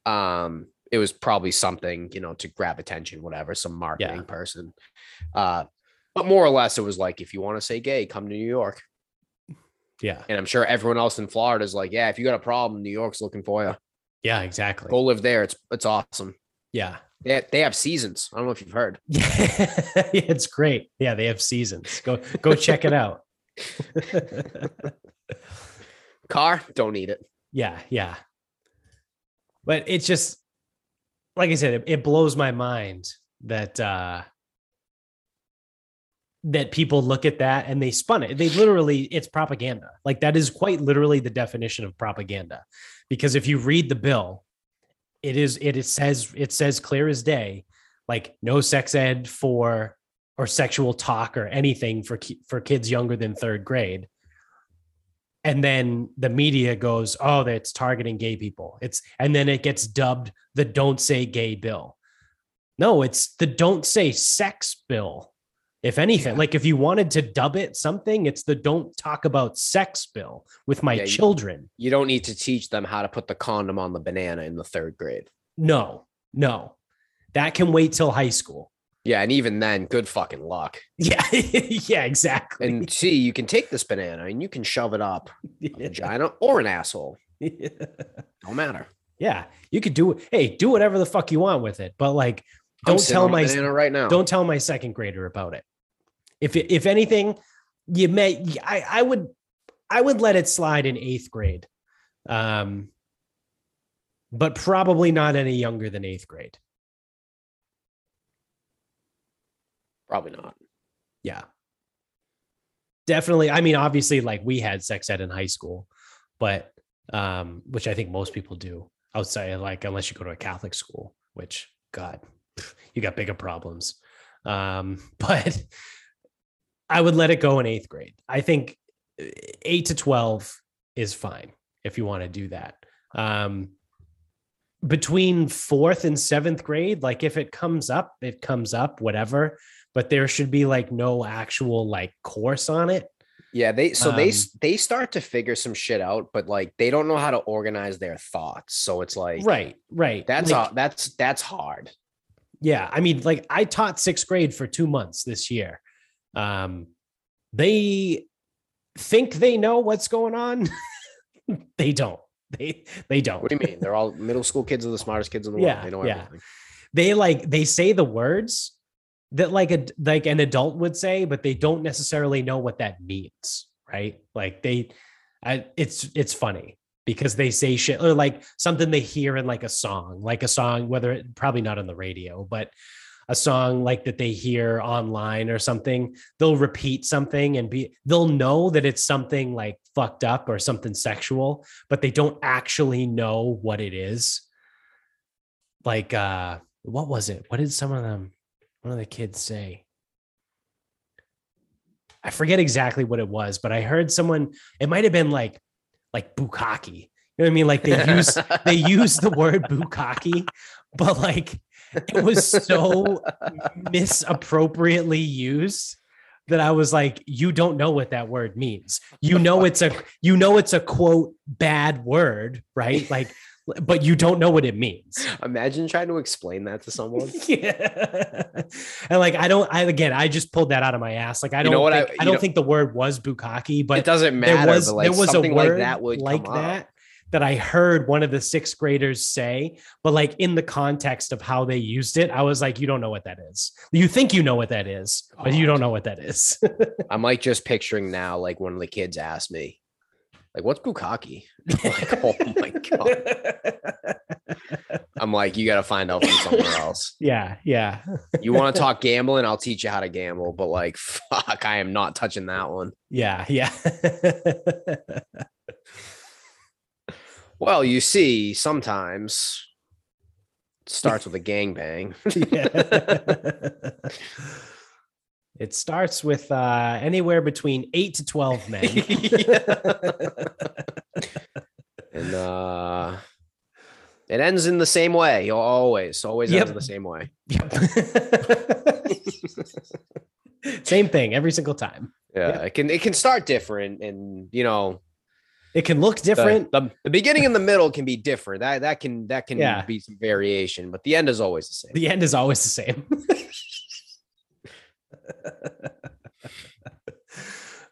Um, it was probably something you know to grab attention, whatever, some marketing person. Uh, but more or less, it was like if you want to say gay, come to New York. yeah. And I'm sure everyone else in Florida is like, yeah, if you got a problem, New York's looking for you. Yeah, exactly. Go live there. It's it's awesome. Yeah. They they have seasons. I don't know if you've heard. Yeah, it's great. Yeah, they have seasons. Go go check it out. Car, don't need it. yeah, yeah. But it's just like I said, it, it blows my mind that uh that people look at that and they spun it. They literally it's propaganda. Like that is quite literally the definition of propaganda. Because if you read the bill, it is it, it says it says clear as day like no sex ed for or sexual talk or anything for for kids younger than 3rd grade. And then the media goes oh that's targeting gay people. It's and then it gets dubbed the don't say gay bill. No it's the don't say sex bill if anything Yeah. like if you wanted to dub it something it's the don't talk about sex bill with my Yeah, children You don't need to teach them how to put the condom on the banana in the third grade. no no that can wait till high school Yeah, and even then, good fucking luck. yeah yeah exactly And see, you can take this banana and you can shove it up a vagina or an asshole. Don't matter. yeah you could do hey do whatever the fuck you want with it but like don't tell my right now. don't tell my second grader about it if if anything you may i i would i would let it slide in eighth grade um but probably not any younger than eighth grade probably not. yeah definitely. I mean, obviously, like we had sex ed in high school, but um, which I think most people do outside, like unless you go to a Catholic school, which God, you got bigger problems. Um, but I would let it go in eighth grade. I think uh, eight to 12 is fine if you want to do that. Um, between fourth and seventh grade, like if it comes up, it comes up, whatever. But there should be like no actual like course on it. Yeah, they so they Um, they start to figure some shit out, but like they don't know how to organize their thoughts. So it's like Right, right. That's Like, a, that's that's hard. Yeah. I mean, like I taught sixth grade for two months this year. Um, they think they know what's going on. they don't. They they don't. What do you mean? They're all middle school kids are the smartest kids in the Yeah, world. They know yeah. everything. they like they say the words that like a like an adult would say but they don't necessarily know what that means right like they I, it's it's funny because they say shit or like something they hear in like a song like a song whether it probably not on the radio but a song like that they hear online or something they'll repeat something and be they'll know that it's something like fucked up or something sexual but they don't actually know what it is. Like uh what was it? What did some of them one of the kids say? I forget exactly what it was but i heard someone it might have been like like bukkake you know what i mean like they use they use the word bukkake but like it was so misappropriately used that I was like, you don't know what that word means. You know it's a you know it's a quote bad word, right? Like, but you don't know what it means. Imagine trying to explain that to someone. yeah. And like I don't I again I just pulled that out of my ass. Like I don't know what I- think, I, you don't know- think the word was bukkake, but it doesn't there matter. was like there was a word like that would like up. that that I heard one of the sixth graders say, but like in the context of how they used it, I was like, you don't know what that is. You think you know what that is, but you Oh, don't know what that is. I'm like just picturing now, like one of the kids asked me, like, "What's bukkake?" like, oh my god! I'm like, you got to find out from somewhere else. yeah, yeah. You want to talk gambling? I'll teach you how to gamble. But like, fuck, I am not touching that one. Yeah, yeah. Well, you see, sometimes it starts with a gangbang. It starts with uh, anywhere between eight to 12 men. and uh it ends in the same way. Always, always Yep. ends in the same way. Yep. Same thing every single time. Yeah, Yep. it can it can start different, and you know, It can look the, different. the, the beginning and the middle can be different. That that can that can Yeah. be some variation, but the end is always the same. The end is always the same.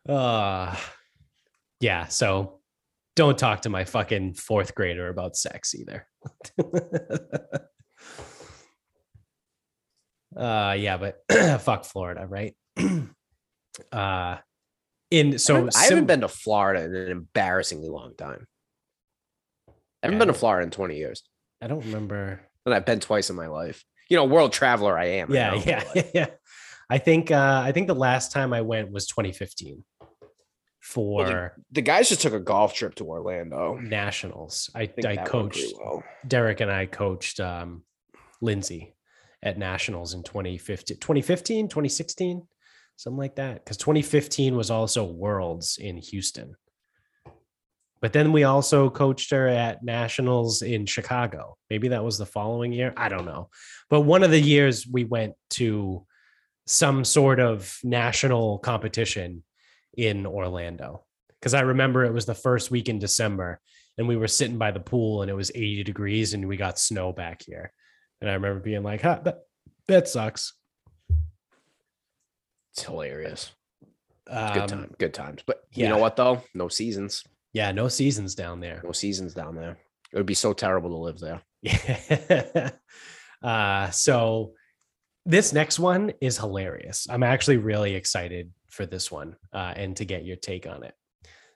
uh yeah, so don't talk to my fucking fourth grader about sex either. uh yeah, but fuck Florida, right? uh in I so haven't, I haven't been to Florida in an embarrassingly long time. I haven't Yeah, been to Florida in 20 years. I don't remember And I've been twice in my life. You know, world traveler I am. I yeah, know, yeah, like, yeah. I think uh I think the last time I went was 2015 for Well, The guys just took a golf trip to Orlando. nationals. I think I coached well. Derek and I coached um Lindsay at nationals in 2015 2015 2016 something like that cuz 2015 was also worlds in Houston. But then we also coached her at nationals in Chicago. Maybe that was the following year. I don't know. But one of the years we went to some sort of national competition in Orlando. Because I remember it was the first week in December and we were sitting by the pool and it was 80 degrees and we got snow back here. And I remember being like, huh, that, that sucks. It's hilarious. Um, Good time. Good times. But you know what though? No seasons. Yeah, no seasons down there. No seasons down there. It would be so terrible to live there. Yeah. uh, so this next one is hilarious. I'm actually really excited for this one uh, and to get your take on it.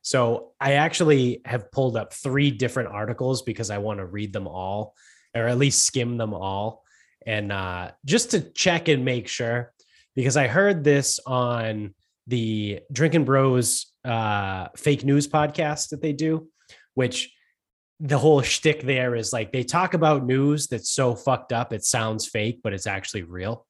So I actually have pulled up three different articles because I want to read them all, or at least skim them all, and uh, just to check and make sure. Because I heard this on the Drinking Bros uh, fake news podcast that they do, which the whole shtick there is like they talk about news that's so fucked up it sounds fake, but it's actually real.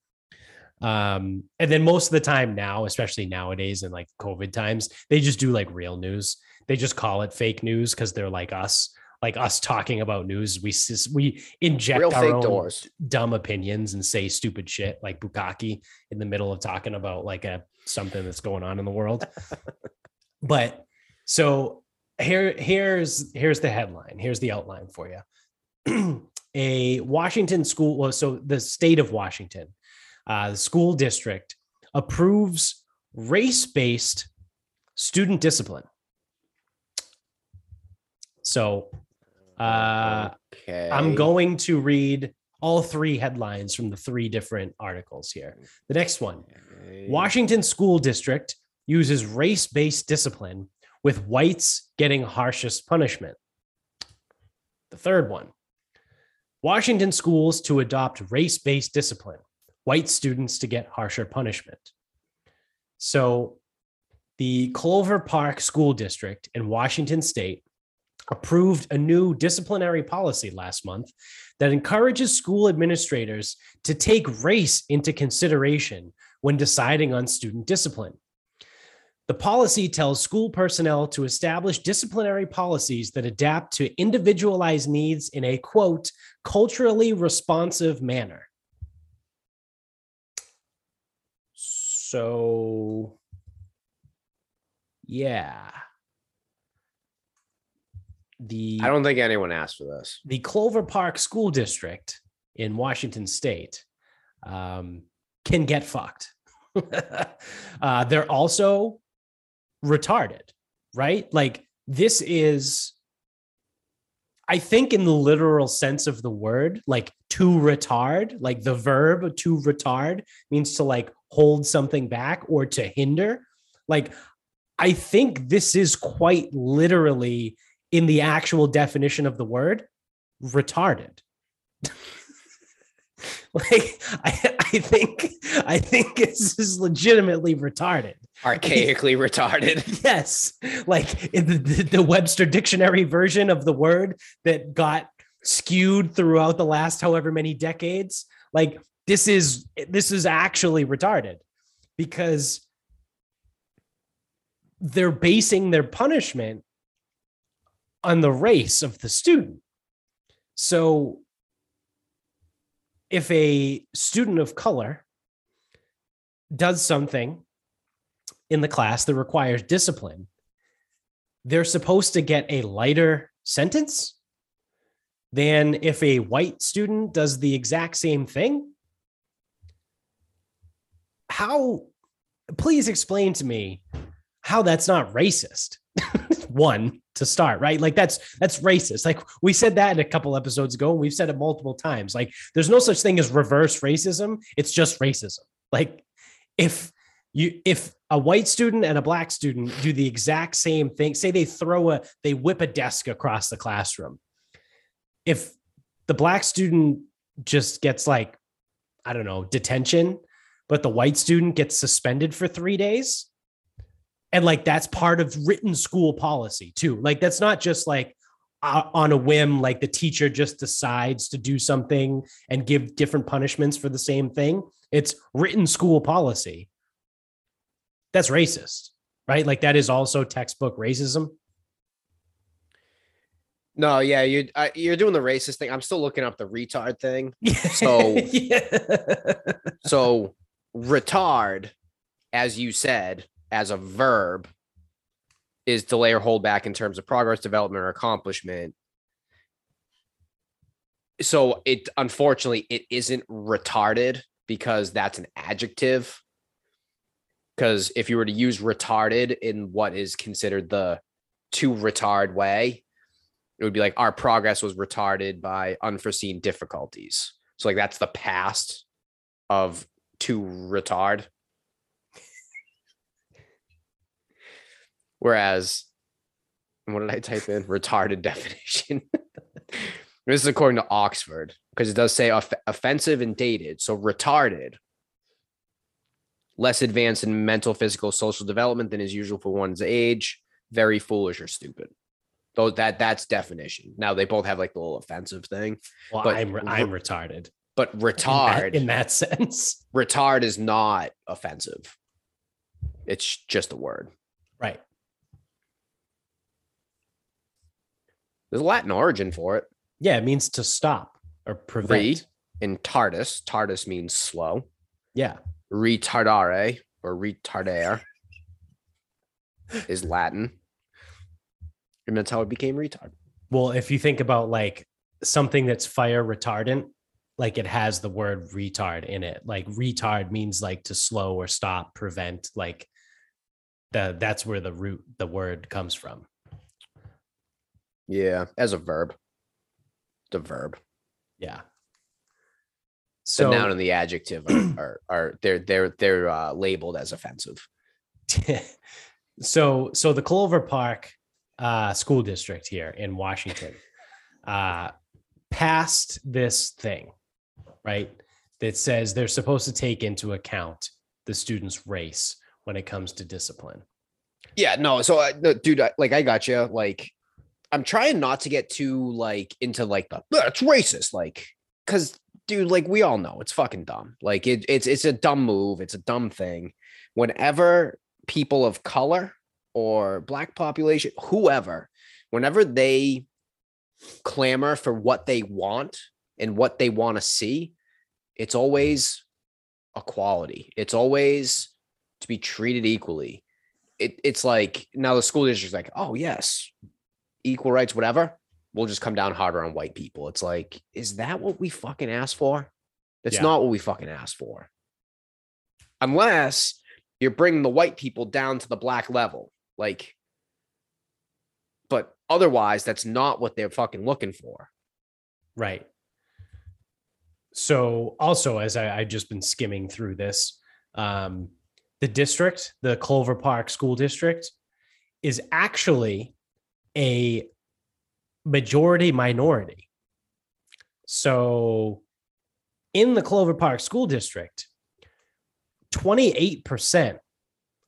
Um, and then most of the time now, especially nowadays in like COVID times, they just do like real news. They just call it fake news because they're like us, like us talking about news. We we inject Real our own doors. dumb opinions and say stupid shit like bukkake in the middle of talking about like a something that's going on in the world. but so here here's here's the headline. Here's the outline for you. a Washington school, well, so the state of Washington, uh, the school district approves race-based student discipline. So uh, okay. I'm going to read all three headlines from the three different articles here. The next one Okay. Washington School District uses race based discipline with whites getting harshest punishment. The third one Washington schools to adopt race based discipline, white students to get harsher punishment. So, the Clover Park School District in Washington State approved a new disciplinary policy last month that encourages school administrators to take race into consideration when deciding on student discipline. The policy tells school personnel to establish disciplinary policies that adapt to individualized needs in a quote, culturally responsive manner. So, yeah. The I don't think anyone asked for this. the Clover Park School District in Washington State um, can get fucked. uh, they're also retarded, right? Like this is, I think, in the literal sense of the word, like to retard, like the verb to retard means to like hold something back or to hinder. Like, I think this is quite literally in the actual definition of the word retarded like I, I think i think this is legitimately retarded. Archaically retarded. yes. Like the, the, the webster dictionary version of the word that got skewed throughout the last however many decades like this is this is actually retarded because they're basing their punishment on the race of the student. So if a student of color does something in the class that requires discipline, they're supposed to get a lighter sentence than if a white student does the exact same thing. How, please explain to me how that's not racist. One to start, right? Like that's that's racist. Like we said that in a couple episodes ago, and we've said it multiple times. Like there's no such thing as reverse racism. It's just racism. Like if you if a white student and a black student do the exact same thing, say they throw a they whip a desk across the classroom. If the black student just gets like I don't know, detention, but the white student gets suspended for 3 days, and like that's part of written school policy too like that's not just like uh, on a whim like the teacher just decides to do something and give different punishments for the same thing it's written school policy that's racist right like that is also textbook racism No, yeah, you I, you're doing the racist thing. I'm still looking up the retard thing. So- yeah. So retard, as you said, as a verb, is delay or hold back in terms of progress, development, or accomplishment. So it unfortunately it isn't retarded because that's an adjective. Because if you were to use retarded in what is considered the to retard way, it would be like our progress was retarded by unforeseen difficulties. So like that's the past of to retard. Whereas, what did I type in? Retarded definition. this is according to Oxford because it does say off- offensive and dated. So retarded less advanced in mental, physical, social development than is usual for one's age, very foolish or stupid. Though that that's definition. Now they both have like the little offensive thing, Well, But- I'm I'm retarded. but in that- retard in that sense. retard is not offensive. It's just a word. Right. There's a Latin origin for it. Yeah, it means to stop or prevent. Re in tardus. Tardus means slow. Yeah. Retardare or retardare is Latin. And that's how it became retard. Well, if you think about like something that's fire retardant, like it has the word retard in it. Like retard means like to slow or stop, prevent, like the that's where the root the word comes from. Yeah, as a verb. The verb. Yeah. The So noun and the adjective are, are, are they're they're they're uh, labeled as offensive. so so the Clover Park uh, school district here in Washington uh, passed this thing, right? That says they're supposed to take into account the student's race when it comes to discipline. Yeah, no. So, uh, no, dude, I, like I got you. Like, I'm trying not to get too like into like the that's racist, like, because dude, like we all know it's fucking dumb. Like it, it's it's a dumb move. It's a dumb thing. Whenever people of color or black population, whoever, whenever they clamor for what they want and what they want to see, it's always equality. It's always to be treated equally it, it's like now the school district's like, oh yes, equal rights, whatever. We'll just come down harder on white people. It's like, is that what we fucking asked for? That's Yeah. not what we fucking asked for. Unless you're bringing the white people down to the black level, like. But otherwise, that's not what they're fucking looking for. Right. So also, as I, I've just been skimming through this, um, the district, the Clover Park School District, is actually a majority minority. So in the Clover Park School District, 28%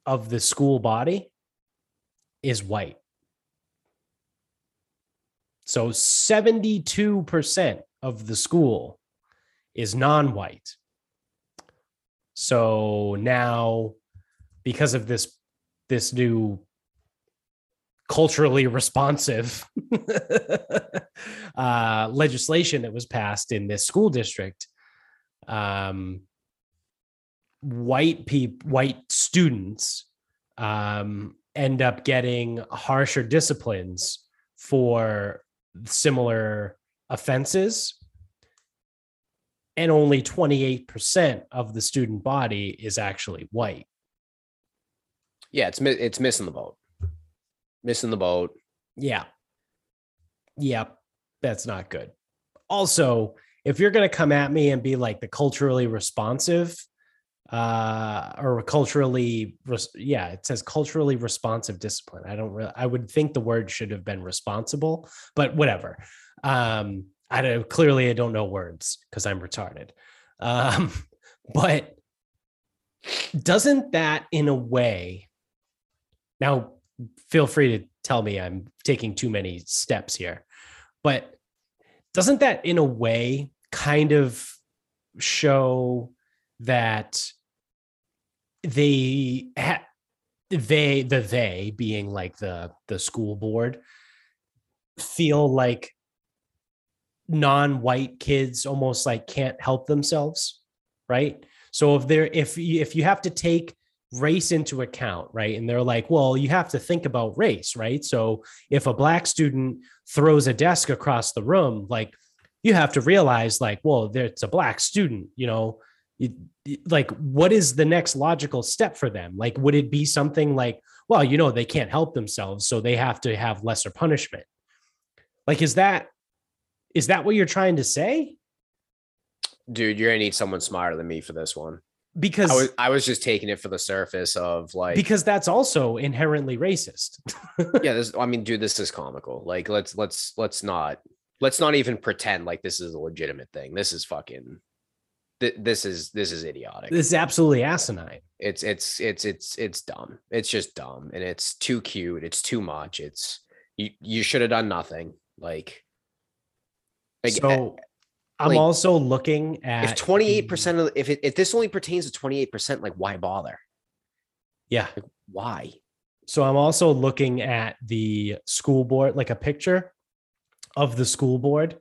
of the school body is white. So 72% of the school is non-white. So now because of this this new culturally responsive uh, legislation that was passed in this school district, um, white people, white students um, end up getting harsher disciplines for similar offenses and only 28% of the student body is actually white Yeah, it's it's missing the boat. Missing the boat. yeah. Yep. That's not good. Also if you're going to come at me and be like the culturally responsive uh or culturally res- yeah it says culturally responsive discipline. I don't really i would think the word should have been responsible but whatever. Um i don't clearly i don't know words because i'm retarded. Um but doesn't that in a way now feel free to tell me i'm taking too many steps here. But doesn't that in a way kind of show that they ha- they the they being like the the school board feel like non-white kids almost like can't help themselves right? So if they're if you, if you have to take race into account right? And they're like well you have to think about race right? So if a black student throws a desk across the room like you have to realize like well it's a black student you know? Like what is the next logical step for them? Like would it be something like well you know they can't help themselves so they have to have lesser punishment. Like is that is that what you're trying to say? Dude, you're gonna need someone smarter than me for this one. Because I was I was just taking it for the surface of like because that's also inherently racist yeah, this I mean, dude, this is comical. Like let's let's let's not let's not even pretend like this is a legitimate thing. This is fucking th- this is this is idiotic. This is absolutely asinine. It's it's it's it's it's dumb. It's just dumb, and it's too cute. It's too much. It's you you should have done nothing. Like, like so I'm like, also looking at if twenty eight percent of if it, if this only pertains to twenty eight percent, like why bother? Yeah. Like, why? So I'm also looking at the school board, like a picture of the school board.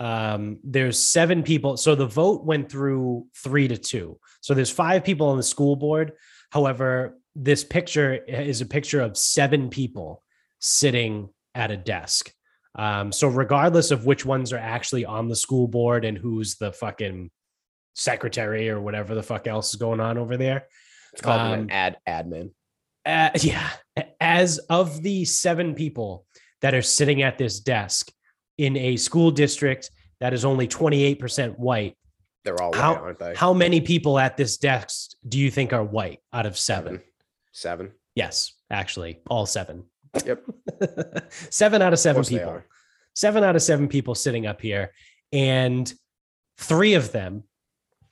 Um, there's seven people. So the vote went through three to two. So there's five people on the school board. However, this picture is a picture of seven people sitting at a desk. Um, so regardless of which ones are actually on the school board and who's the fucking secretary or whatever the fuck else is going on over there, It's called Um, an ad admin. uh, yeah, as of the seven people that are sitting at this desk in a school district that is only 28% white, They're all white, how- aren't they? how many people at this desk do you think are white out of seven? Seven. Yes, actually, all seven. Yep. seven out of Of seven they people. Seven out of seven people sitting up here, and three of them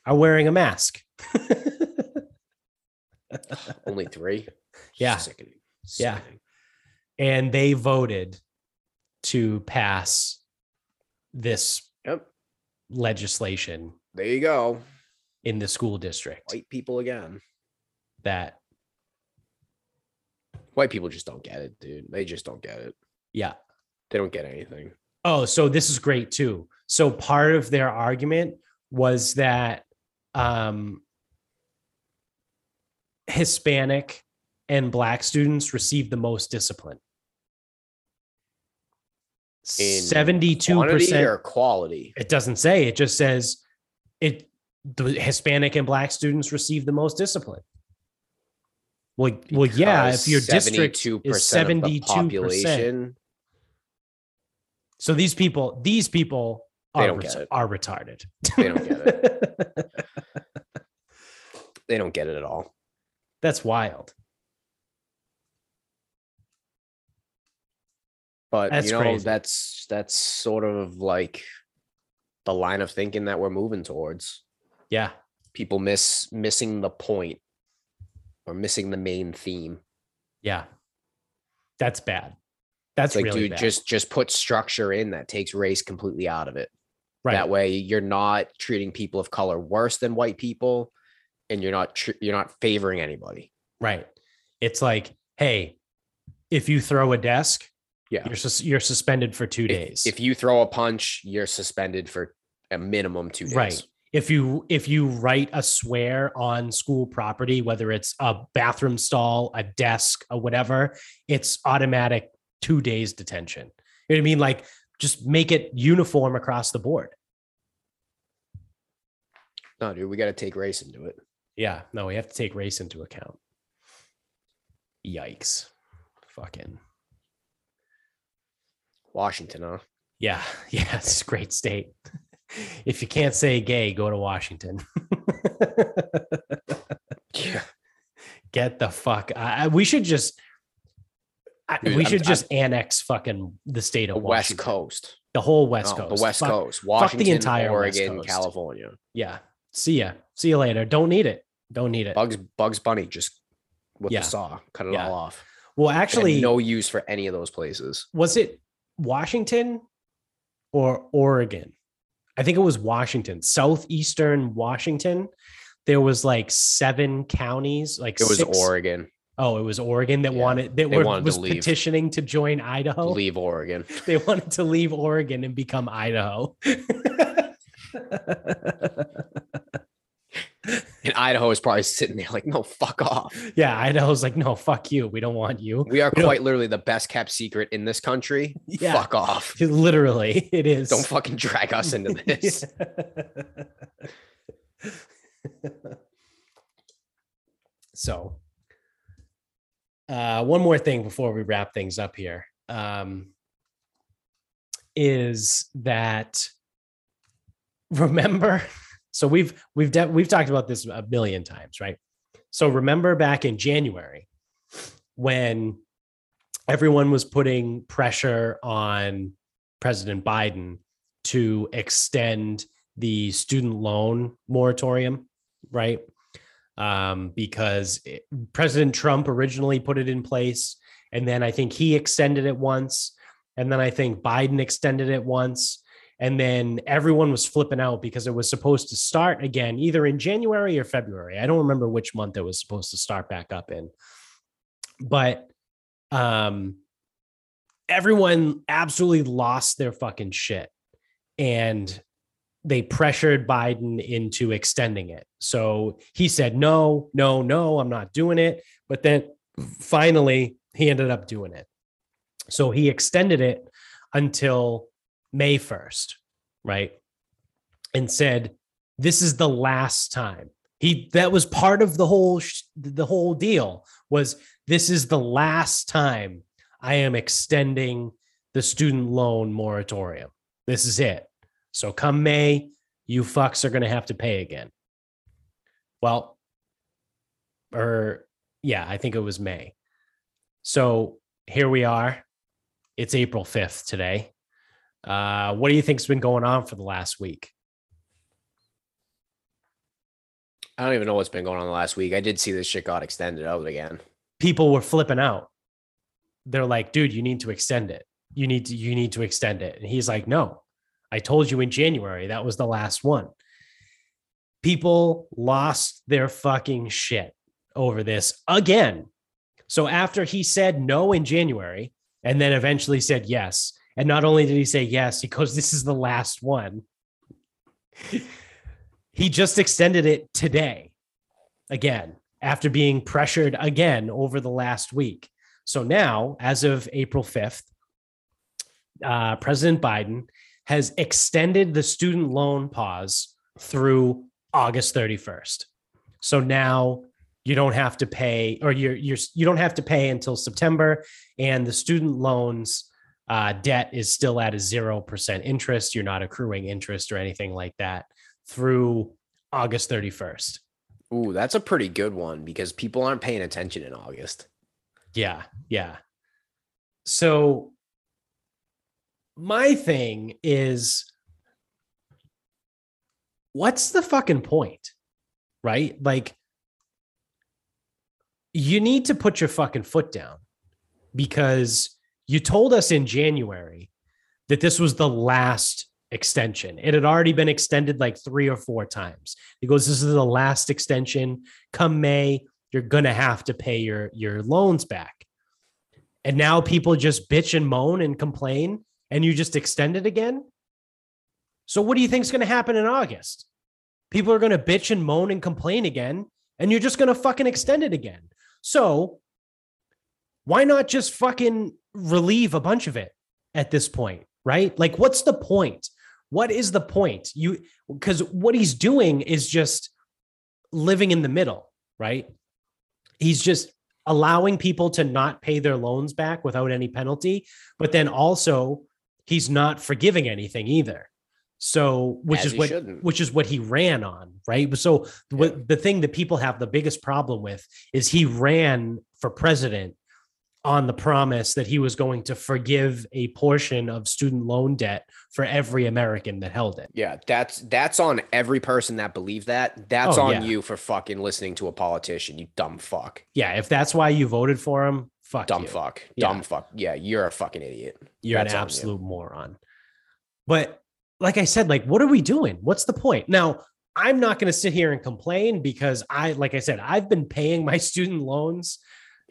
are wearing a mask. Only three. Yeah. Sickening. Yeah. And they voted to pass this Yep. legislation There you go. in the school district White people again. that White people just don't get it, dude. They just don't get it. yeah They don't get anything. oh so this is great too so part of their argument was that um hispanic and black students received the most discipline Seventy-two percent or quality? It doesn't say. It just says it. The Hispanic and Black students receive the most discipline. Well, well, yeah. If your district is seventy-two percent, population, so these people, these people They are don't ret- get it. are retarded. they don't get it. They don't get it at all. That's wild. But That's you know, crazy. that's that's sort of like the line of thinking that we're moving towards. Yeah, People miss missing the point or missing the main theme. yeah. That's bad. That's It's like, really dude, bad. just just put structure in that takes race completely out of it. right. That way, you're not treating people of color worse than white people, and you're not tr- you're not favoring anybody. Right. It's like, hey, if you throw a desk, Yeah. you're sus- you're suspended for two If- days. If, you throw a punch, you're suspended for a minimum two days. Right. If you if you write a swear on school property whether it's a bathroom stall a desk or whatever it's automatic two days detention. You know what i mean? Like just make it uniform across the board. No, dude, we got to take race into it. yeah no we have to take race into account. Yikes. Fucking. Washington, huh? yeah yeah it's a great state if you can't say gay go to washington Yeah. get the fuck I, we should just I, Dude, we I'm- should just annex fucking the state The of West Washington. Coast. the whole west No, coast The West Fuck- Coast. Washington, entire West Oregon, Coast. California. yeah see ya see you later don't need it don't need it Bugs Bugs Bunny just with Yeah. the saw, cut it Yeah. all off. well actually no use for any of those places. was it washington or oregon i think it was washington southeastern washington there was like seven counties like It was six- Oregon. oh it was oregon that Yeah, wanted that they were, wanted to was leave. petitioning to join idaho Leave Oregon. they wanted to leave Oregon and become Idaho. And Idaho is probably sitting there like, no, fuck off. yeah, Idaho's like, no, fuck you. We don't want you. We are We quite literally the best kept secret in this country. Yeah. Fuck off. Literally, it is. Don't fucking drag us into this. so, uh, one more thing before we wrap things up here um, is that remember. So we've we've de- we've talked about this a million times, right? So remember back in January when everyone was putting pressure on President Biden to extend the student loan moratorium, right? Um, because it, President Trump originally put it in place, and then I think he extended it once, and then I think Biden extended it once, and then everyone was flipping out because it was supposed to start again either in January or February. I don't remember which month it was supposed to start back up in, but um, everyone absolutely lost their fucking shit, and they pressured Biden into extending it. So he said, no, no, no, I'm not doing it. But then finally, he ended up doing it. So he extended it until May 1st, right? And said, this is the last time. He that was part of the whole sh- the whole deal was this is the last time I am extending the student loan moratorium. This is it. So come May, you fucks are going to have to pay again. Well, or yeah, I think it was May. So here we are. It's April 5th today. Uh, what do you think's been going on for the last week? I don't even know what's been going on the last week. I did see this shit got extended out again. People were flipping out. They're like, dude, you need to extend it. You need to, you need to extend it. And he's like, no, I told you in January that was the last one. People lost their fucking shit over this again. So after he said no in January and then eventually said yes, and not only did he say yes, he goes, This is the last one. he just extended it today again after being pressured again over the last week. So now, as of April 5th, uh, President Biden has extended the student loan pause through August 31st. So now you don't have to pay or you're you're you don't have to pay until September and the student loans uh, debt is still at a 0% interest. You're not accruing interest or anything like that through August 31st. Ooh, that's a pretty good one because people aren't paying attention in August. Yeah, yeah. So my thing is what's the fucking point? Right? Like you need to put your fucking foot down because you told us in January that this was the last extension. It had already been extended like three or four times. He goes, This is the last extension. Come May, you're gonna have to pay your your loans back. And now people just bitch and moan and complain, and you just extend it again. So what do you think is gonna happen in August? People are gonna bitch and moan and complain again, and you're just gonna fucking extend it again. So why not just fucking relieve a bunch of it at this point, right? Like, what's the point? What is the point? You because what he's doing is just living in the middle, right? He's just allowing people to not pay their loans back without any penalty, but then also he's not forgiving anything either. So, which As is what shouldn't. which is what he ran on, right? So, what the thing that people have the biggest problem with is he ran for president on the promise that he was going to forgive a portion of student loan debt for every American that held it. Yeah, that's that's on every person that believes that. That's Oh, on yeah. you for fucking listening to a politician, you dumb fuck. Yeah, if that's why you voted for him, fuck Dumb you. fuck. Yeah. Dumb fuck. Yeah, you're a fucking idiot. You're That's an on you. absolute moron. But like I said, like, what are we doing? What's the point? Now, I'm not going to sit here and complain because I, like I said, I've been paying my student loans.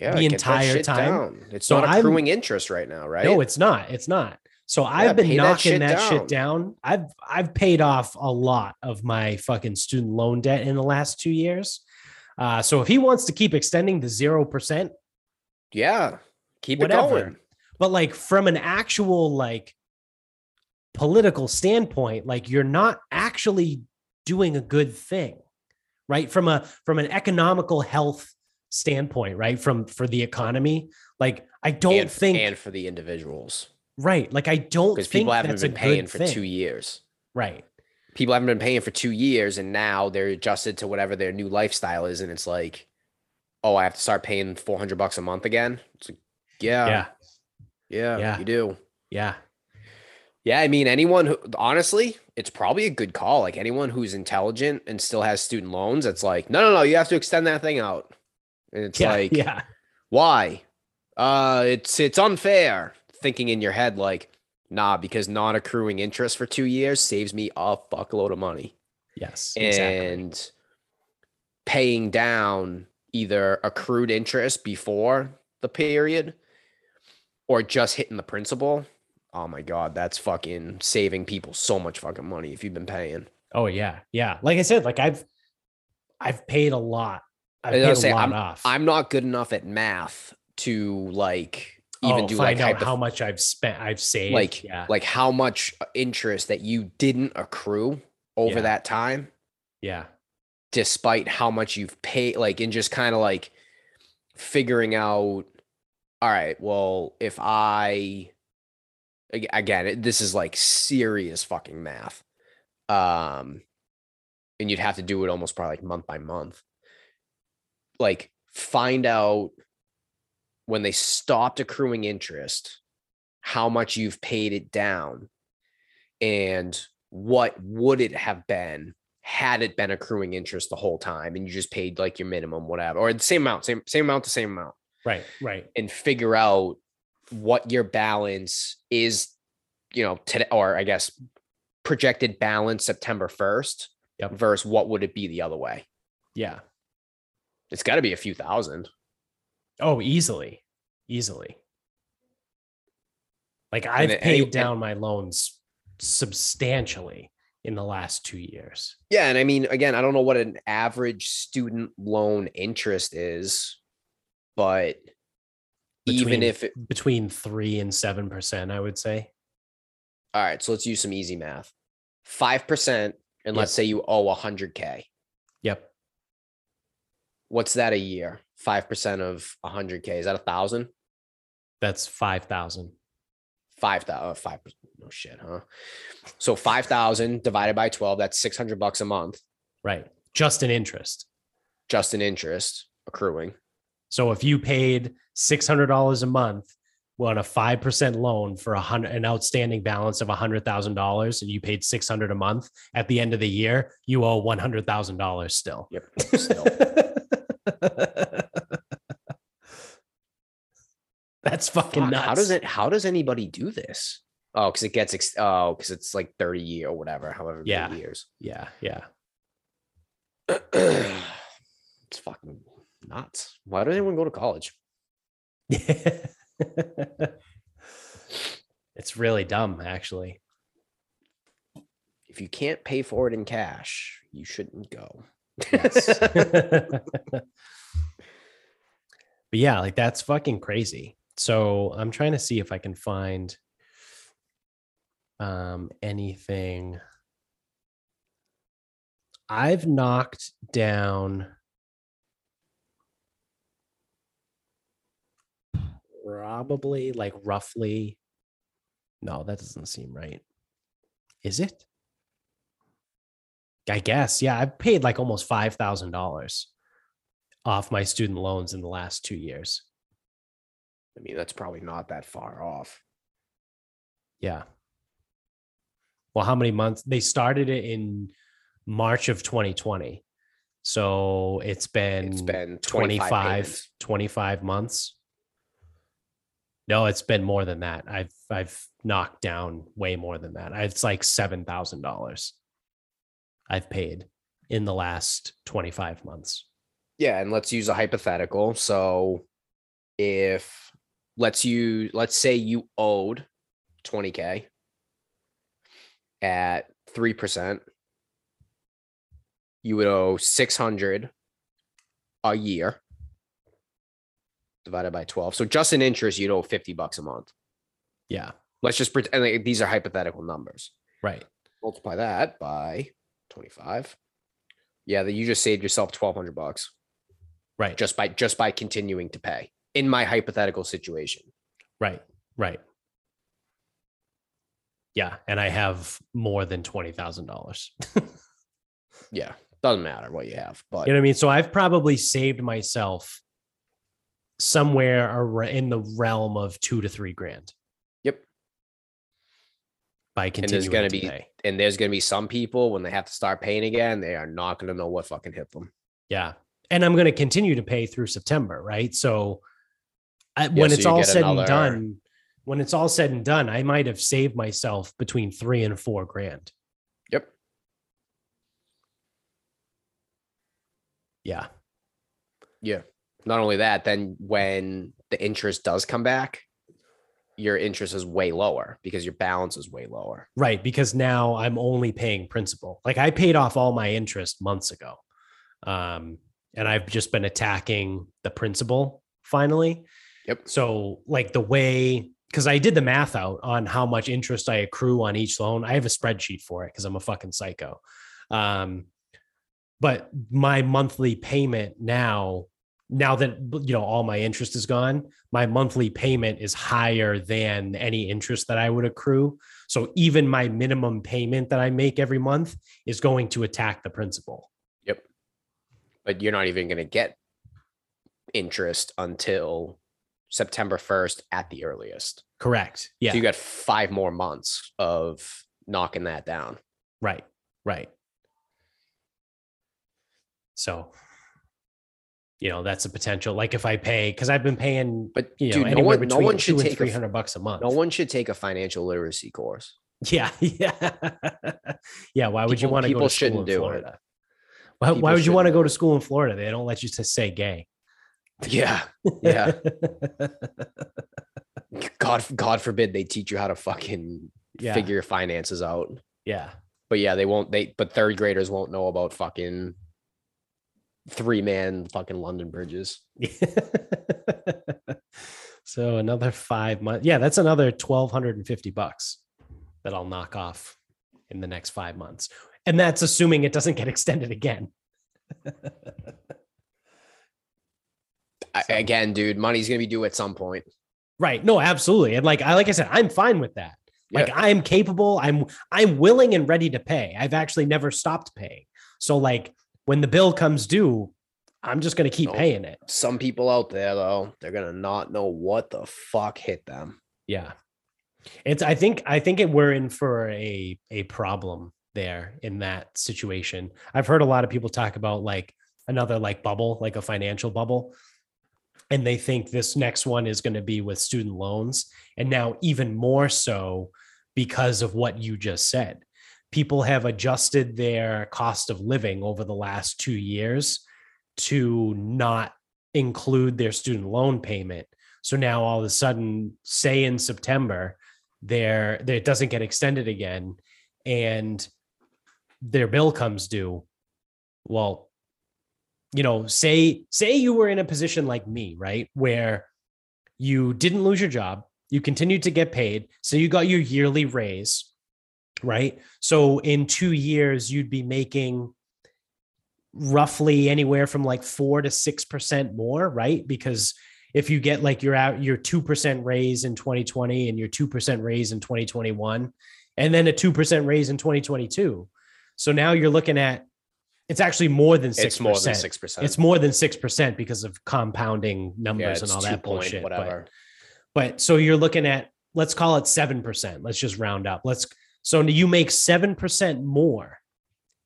Yeah, The entire time. down. It's So not I'm- accruing interest right now, right? No, it's not. It's not. So Yeah, I've been pay that knocking shit that, shit down. down. I've I've paid off a lot of my fucking student loan debt in the last two years. Uh, so if he wants to keep extending the zero percent, yeah. Keep Whatever. it going. but like from an actual like political standpoint, like you're not actually doing a good thing, right? From a from an economical health standpoint, right? From for the economy, like I don't and, think and for the individuals. right, like I don't Because people haven't been paying for thing. two years. right? People haven't been paying for two years and now they're adjusted to whatever their new lifestyle is. And it's like, oh, I have to start paying 400 bucks a month again. It's like, yeah, yeah, yeah, Yeah. you do. yeah. Yeah, I mean, anyone who honestly, it's probably a good call. Like anyone who's intelligent and still has student loans, it's like, no, no, no, you have to extend that thing out. And it's yeah, like, yeah, why? Uh, it's it's unfair. Thinking in your head, like, nah, because non-accruing interest for two years saves me a fuckload of money. yes, exactly. And paying down either accrued interest before the period or just hitting the principal. Oh my god, that's fucking saving people so much fucking money if you've been paying. Oh yeah, yeah. Like I said, like I've I've paid a lot. I've I was paid gonna a say, off. I'm not good enough at math to like even Oh, do like find out hypoth- how much I've spent. I've saved. like yeah, like how much interest that you didn't accrue over Yeah. that time yeah, despite how much you've paid like and just kind of like figuring out all right well if i again it- this is like serious fucking math um and you'd have to do it almost probably like month by month like find out when they stopped accruing interest how much you've paid it down and what would it have been had it been accruing interest the whole time and you just paid like your minimum whatever or the same amount same same amount the same amount right, right. and figure out what your balance is you know today or i guess projected balance september 1st Yep. versus what would it be the other way Yeah. It's got to be a few thousand Oh, easily, easily. Like I've and paid and- down my loans substantially in the last two years. yeah and i mean again i don't know what an average student loan interest is but even if it, Between three and seven percent, I would say. all right so let's use some easy math 5% and let's say you owe a 100k Yep. What's that a year 5% of 100k is that a thousand That's five thousand. five thousand uh, five percent no shit huh so 5000 divided by 12 that's 600 bucks a month Right. Just in interest. just in interest accruing So if you paid six hundred dollars a month on a five percent loan for a hundred an outstanding balance of a hundred thousand dollars, and you paid six hundred a month at the end of the year, you owe one hundred thousand dollars still. yep still That's fucking Fuck, nuts. how does it how does anybody do this oh because it gets ex- oh because it's like 30 year or whatever however many Yeah. years Yeah, yeah. it's fucking nuts why does anyone go to college it's really dumb, actually. if you can't pay for it in cash you shouldn't go Yes. but yeah, like that's fucking crazy. So I'm trying to see if I can find um anything. I've knocked down probably like roughly no, that doesn't seem right. Is it? I guess. Yeah, I've paid like almost five thousand dollars off my student loans in the last two years. i mean that's probably not that far off Yeah. Well, how many months? They started it in March of 2020. So it's been, it's been 25 25, 25 months. No, it's been more than that. I've I've knocked down way more than that. It's like seven thousand dollars I've paid in the last 25 months. Yeah, and let's use a hypothetical. So if let's you let's say you owed 20k at 3%, you would owe 600 a year divided by 12. So just in interest you'd owe 50 bucks a month. Yeah. Let's just pretend like, these are hypothetical numbers. Right. Multiply that by 25. Yeah, that you just saved yourself 1200 bucks. Right. just by just by continuing to pay in my hypothetical situation. Right. Right. Yeah. And I have more than $20,000. Yeah, doesn't matter what you have, but You know what I mean? So I've probably saved myself somewhere in the realm of two to three grand. By there's continuing gonna to be- pay. And there's gonna be some people when they have to start paying again, they are not gonna know what fucking hit them. Yeah. And I'm going to continue to pay through September, right? So I, when so it's all said another- and done, when it's all said and done, I might have saved myself between three and four grand. Yep. Yeah. Yeah. Not only that, then when the interest does come back, your interest is way lower because your balance is way lower. Right. Because now I'm only paying principal. Like I paid off all my interest months ago. Um, and I've just been attacking the principal finally. Yep. So, like the way, because I did the math out on how much interest I accrue on each loan. I have a spreadsheet for it because I'm a fucking psycho. Um, but my monthly payment now, now that you know all my interest is gone, my monthly payment is higher than any interest that I would accrue. So even my minimum payment that I make every month is going to attack the principal. Yep. But you're not even gonna get interest until September 1st at the earliest. Correct. Yeah. So you got five more months of knocking that down. right. Right. So, you know, that's a potential. Like if I pay, because I've been paying, But you know, dude, no anywhere one, no between one two should and take a, three f- hundred bucks a month. no one should take a financial literacy course. Yeah. Yeah. yeah. Why would you want to go people to school shouldn't in do it. Florida? Why, why would you want to go to school in Florida? They don't let you to say gay. Yeah. Yeah. God, God forbid they teach you how to fucking yeah. figure your finances out. Yeah. But yeah, they won't. They but third graders won't know about fucking three man fucking London bridges. so another five months. Yeah, that's another twelve hundred and fifty bucks that I'll knock off in the next five months, and that's assuming it doesn't get extended again. So- again, dude, money's gonna be due at some point. Right? No, absolutely. And like I like I said, I'm fine with that. Like Yeah. I'm capable. I'm I'm willing and ready to pay. I've actually never stopped paying. So like when the bill comes due, I'm just going to keep paying it. Some people out there though, they're gonna not know what the fuck hit them. Yeah. It's I think I think it we're in for a a problem there in that situation. I've heard a lot of people talk about like another like bubble, like a financial bubble. And they think this next one is going to be with student loans. And now even more so because of what you just said. People have adjusted their cost of living over the last 2 years to not include their student loan payment. So now all of a sudden, say in September, their it doesn't get extended again, and their bill comes due. Well, you know, say say you were in a position like me, right, where you didn't lose your job, you continued to get paid, so you got your yearly raise, right? So in two years, you'd be making roughly anywhere from like four to six percent more, right? Because if you get like your out your two percent raise in 2020 and your two percent raise in 2021, and then a two percent raise in 2022, so now you're looking at it's actually more than six It's more than percent. six percent. It's more than six percent because of compounding numbers yeah, and all that bullshit. but- whatever. but so you're looking at let's call it 7%. Let's just round up. Let's so you make 7% more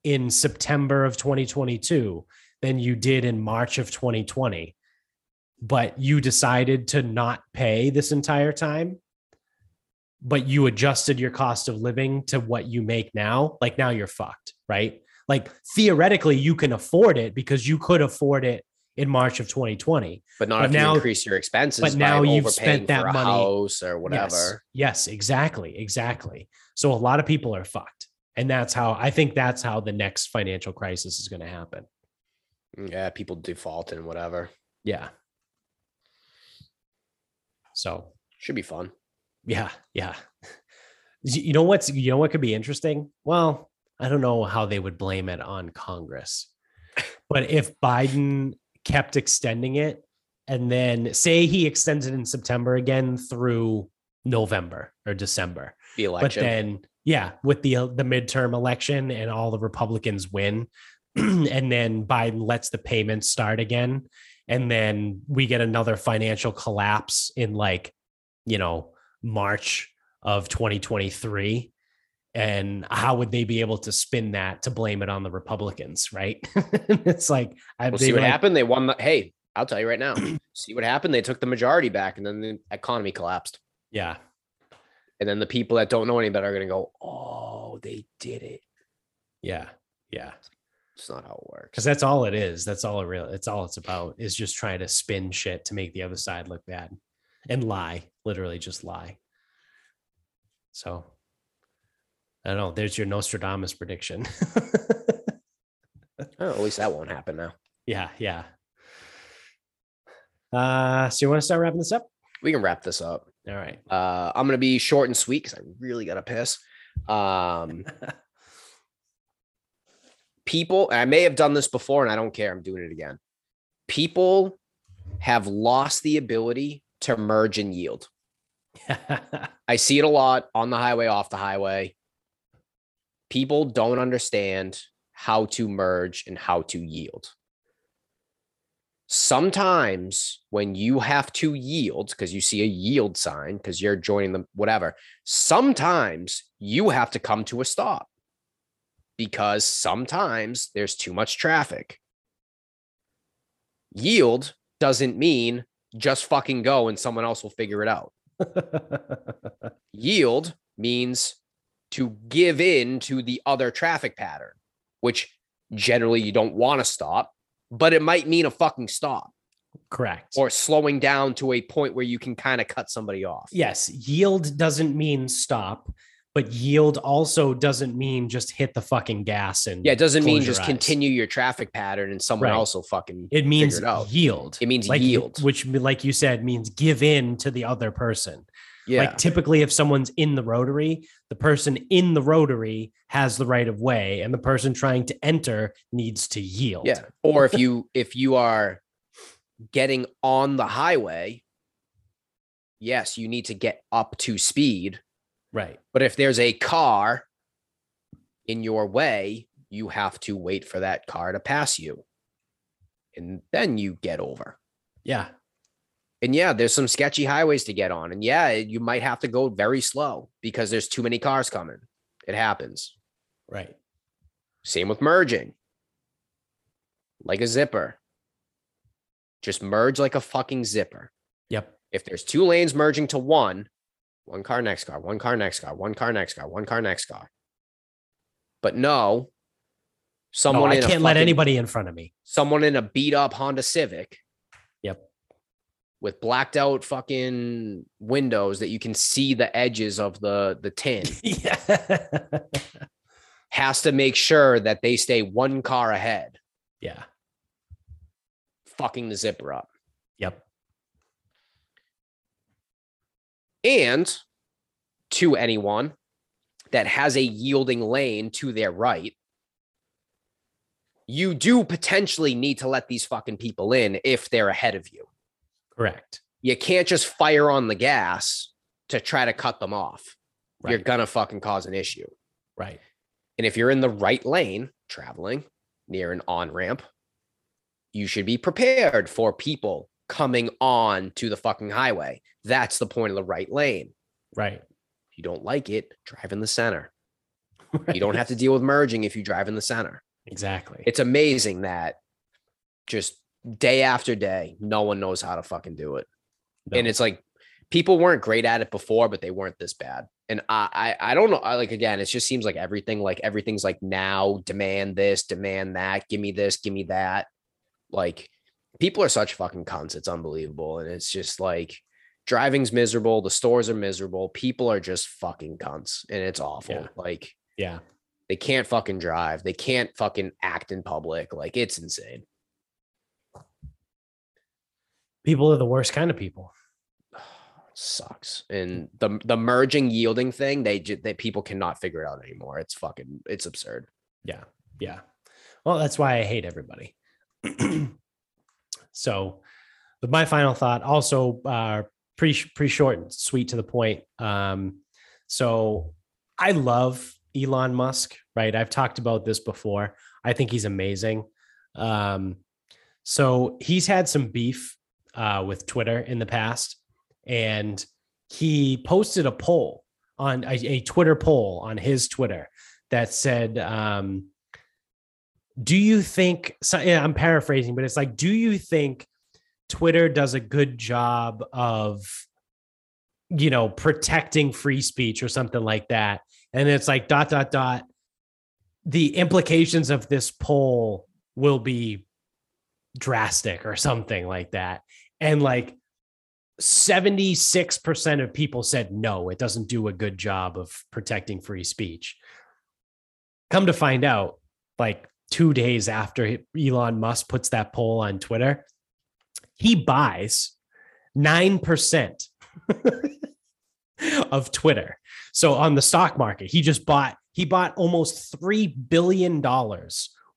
in September of 2022 than you did in March of 2020. But you decided to not pay this entire time. But you adjusted your cost of living to what you make now. Like now you're fucked, right? Like theoretically, you can afford it because you could afford it in March of 2020. But not But if now- you increase your expenses. but by now you've spent that money- house or whatever. Yes, yes, exactly, exactly. So a lot of people are fucked, and that's how I think that's how the next financial crisis is going to happen. Yeah, people default and whatever. Yeah. So Should be fun. yeah, yeah. You know what's you know what could be interesting? Well, I don't know how they would blame it on Congress, but if Biden kept extending it, and then say he extends it in September again through November or December. The election. but then yeah with the uh, the midterm election and all the republicans win and then biden lets the payments start again and then we get another financial collapse in like you know march of 2023 and how would they be able to spin that to blame it on the Republicans, right? it's like I We'll see what like- happened. They won the. Hey, I'll tell you right now. see what happened. They took the majority back, and then the economy collapsed. Yeah, And then the people that don't know any better are going to go, "Oh, they did it." yeah, yeah. It's not how it works. Because that's all it is. That's all it real. It's all it's about is just trying to spin shit to make the other side look bad and lie. Literally, just lie. So I don't know. There's your Nostradamus prediction. Oh, at least that won't happen now. yeah, yeah. Uh, so you want to start wrapping this up? We can wrap this up. All right. Uh, I'm gonna be short and sweet because I really gotta piss. Um, people, I may have done this before, and I don't care. I'm doing it again. People have lost the ability to merge and yield. I see it a lot on the highway, off the highway. People don't understand how to merge and how to yield. Sometimes when you have to yield because you see a yield sign because you're joining them, whatever, sometimes you have to come to a stop because sometimes there's too much traffic. Yield doesn't mean just fucking go and someone else will figure it out. Yield means to give in to the other traffic pattern, which generally you don't want to stop, but it might mean a fucking stop Correct. or slowing down to a point where you can kind of cut somebody off. yes, yield doesn't mean stop, but yield also doesn't mean just hit the fucking gas and Yeah, it doesn't mean just eyes. continue your traffic pattern and someone Right. else will fucking It means it out. yield. It means like, yield. which, like you said, means give in to the other person. Yeah. Like typically, if someone's in the rotary, the person in the rotary has the right of way, and the person trying to enter needs to yield. Yeah. Or if you if you are getting on the highway, yes, you need to get up to speed. Right. But if there's a car in your way, you have to wait for that car to pass you. And then you get over. Yeah. And yeah, there's some sketchy highways to get on. And yeah, you might have to go very slow because there's too many cars coming. It happens. Right. Same with merging. Like a zipper. Just merge like a fucking zipper. Yep. If there's two lanes merging to one, one car, next car, one car, next car, one car, next car, one car, next car. But no, No, someone I in can't let fucking- anybody in front of me. someone in a beat up Honda Civic. With blacked out fucking windows that you can see the edges of the the tin yeah. has to make sure that they stay one car ahead, yeah. fucking the zipper up. Yep. And to anyone that has a yielding lane to their right, you do potentially need to let these fucking people in if they're ahead of you. Correct. You can't just fire on the gas to try to cut them off. You're gonna fucking cause an issue. Right. And if you're in the right lane traveling near an on ramp, you should be prepared for people coming on to the fucking highway. That's the point of the right lane. Right. If you don't like it, drive in the center. You don't have to deal with merging if you drive in the center. Exactly. It's amazing that just day after day, no one knows how to fucking do it. And it's like people weren't great at it before, but they weren't this bad. And I, I, I don't know. I like again, it just seems like everything, like everything's like now demand this, demand that, give me this, give me that. Like people are such fucking cunts. It's unbelievable. And it's just like driving's miserable. The stores are miserable. People are just fucking cunts. And it's awful. Yeah. Like yeah. they can't fucking drive. They can't fucking act in public. Like it's insane. People are the worst kind of people. sucks. And the the merging yielding thing, they they people cannot figure it out anymore. It's fucking it's absurd. Yeah. Yeah. Well, that's why I hate everybody. so, but my final thought also uh, pretty pretty short and sweet to the point. Um, so I love Elon Musk, right? I've talked about this before. I think he's amazing. Um, so he's had some beef uh, with Twitter in the past, and he posted a poll on a, a Twitter poll on his Twitter that said, um, "Do you think?" So, yeah, I'm paraphrasing, but it's like, "Do you think Twitter does a good job of, you know, protecting free speech or something like that?" And it's like dot dot dot. The implications of this poll will be drastic or something like that, and like 76% of people said no, it doesn't do a good job of protecting free speech. Come to find out, like two days after Elon Musk puts that poll on Twitter, he buys 9% of Twitter. So on the stock market, he just bought, he bought almost $3 billion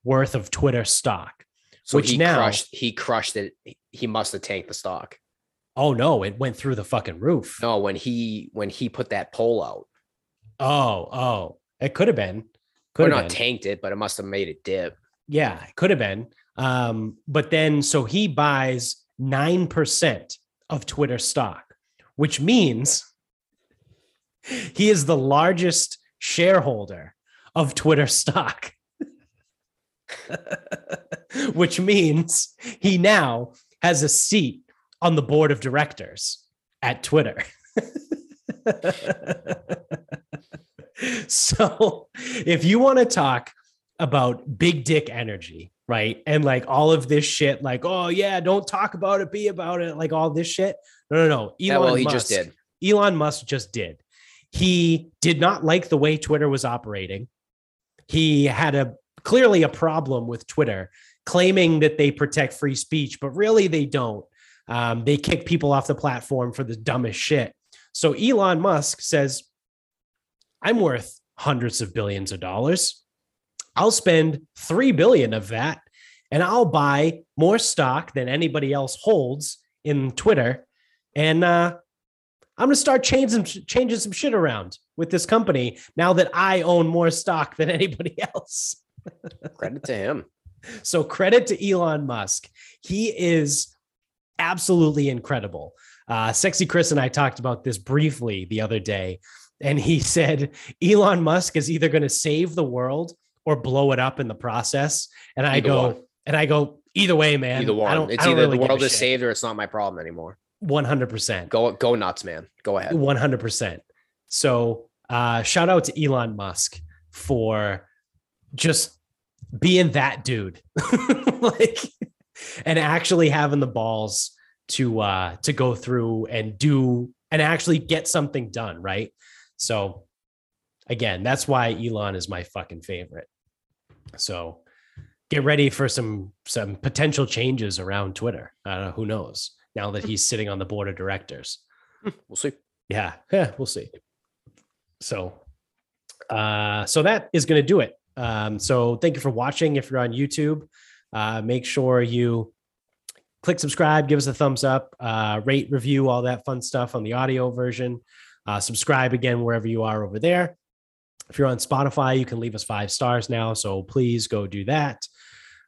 worth of Twitter stock. So Which he now- crushed he crushed it. He must have tanked the stock. Oh no, it went through the fucking roof. No, when he when he put that poll out. Oh, oh, it could have been. Or Could not have been. tanked it, but it must have made it dip. Yeah, it could have been. Um, but then so he buys 9% of Twitter stock, which means he is the largest shareholder of Twitter stock. which means he now has a seat on the board of directors at Twitter. so if you want to talk about big dick energy, right? And like all of this shit, like, oh yeah, don't talk about it, be about it, like all this shit. No, no, no. Elon Yeah, well, he Musk, just did. Elon Musk just did. He did not like the way Twitter was operating. He had a clearly a problem with Twitter, claiming that they protect free speech, but really they don't. Um, they kick people off the platform for the dumbest shit. So Elon Musk says, I'm worth hundreds of billions of dollars. I'll spend 3 billion of that and I'll buy more stock than anybody else holds in Twitter. And uh, I'm going to start changing, changing some shit around with this company now that I own more stock than anybody else. Credit to him. So credit to Elon Musk. He is absolutely incredible. Uh, Sexy Chris and I talked about this briefly the other day, and he said Elon Musk is either going to save the world or blow it up in the process. And I Either go, one. and I go, either way, man. Either I one. don't- It's either really the world is shit. saved or it's not my problem anymore. 100%. Go go nuts, man. Go ahead. 100%. So, uh, shout out to Elon Musk for just being that dude. like and actually having the balls to uh to go through and do and actually get something done, right? So again, that's why Elon is my fucking favorite. So get ready for some some potential changes around Twitter. Uh, who knows? Now that he's sitting on the board of directors. We'll see. Yeah, yeah, we'll see. So, uh, so that is going to do it. Um, so thank you for watching. If you're on YouTube, uh, make sure you click subscribe, give us a thumbs up, uh, rate, review, all that fun stuff on the audio version. Uh, subscribe again wherever you are over there. If you're on Spotify, you can leave us five stars now. So please go do that.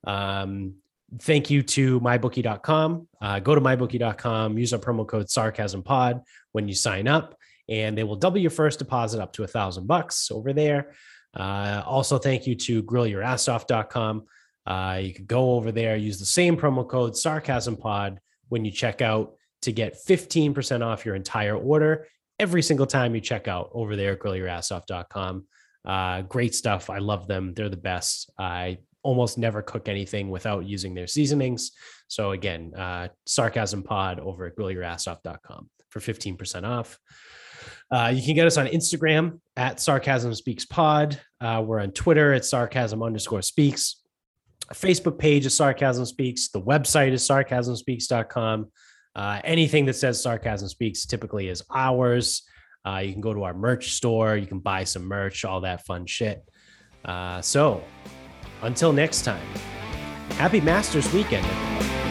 Um, thank you to mybookie.com. Uh, go to mybookie.com, use our promo code sarcasm pod when you sign up, and they will double your first deposit up to a thousand bucks over there. Uh, also, thank you to grillyourassoff.com. Uh, you can go over there, use the same promo code sarcasm pod when you check out to get 15% off your entire order every single time you check out over there at grillyourassoff.com. Uh, great stuff. I love them. They're the best. I almost never cook anything without using their seasonings. So again, uh, sarcasm pod over at grillyourassoff.com for 15% off. Uh, you can get us on Instagram at sarcasm speaks pod. Uh, we're on Twitter at sarcasm underscore speaks. Facebook page is sarcasm speaks. The website is sarcasmspeaks.com. Uh, anything that says sarcasm speaks typically is ours. Uh, you can go to our merch store. You can buy some merch, all that fun shit. Uh, so until next time, happy Masters weekend, everybody.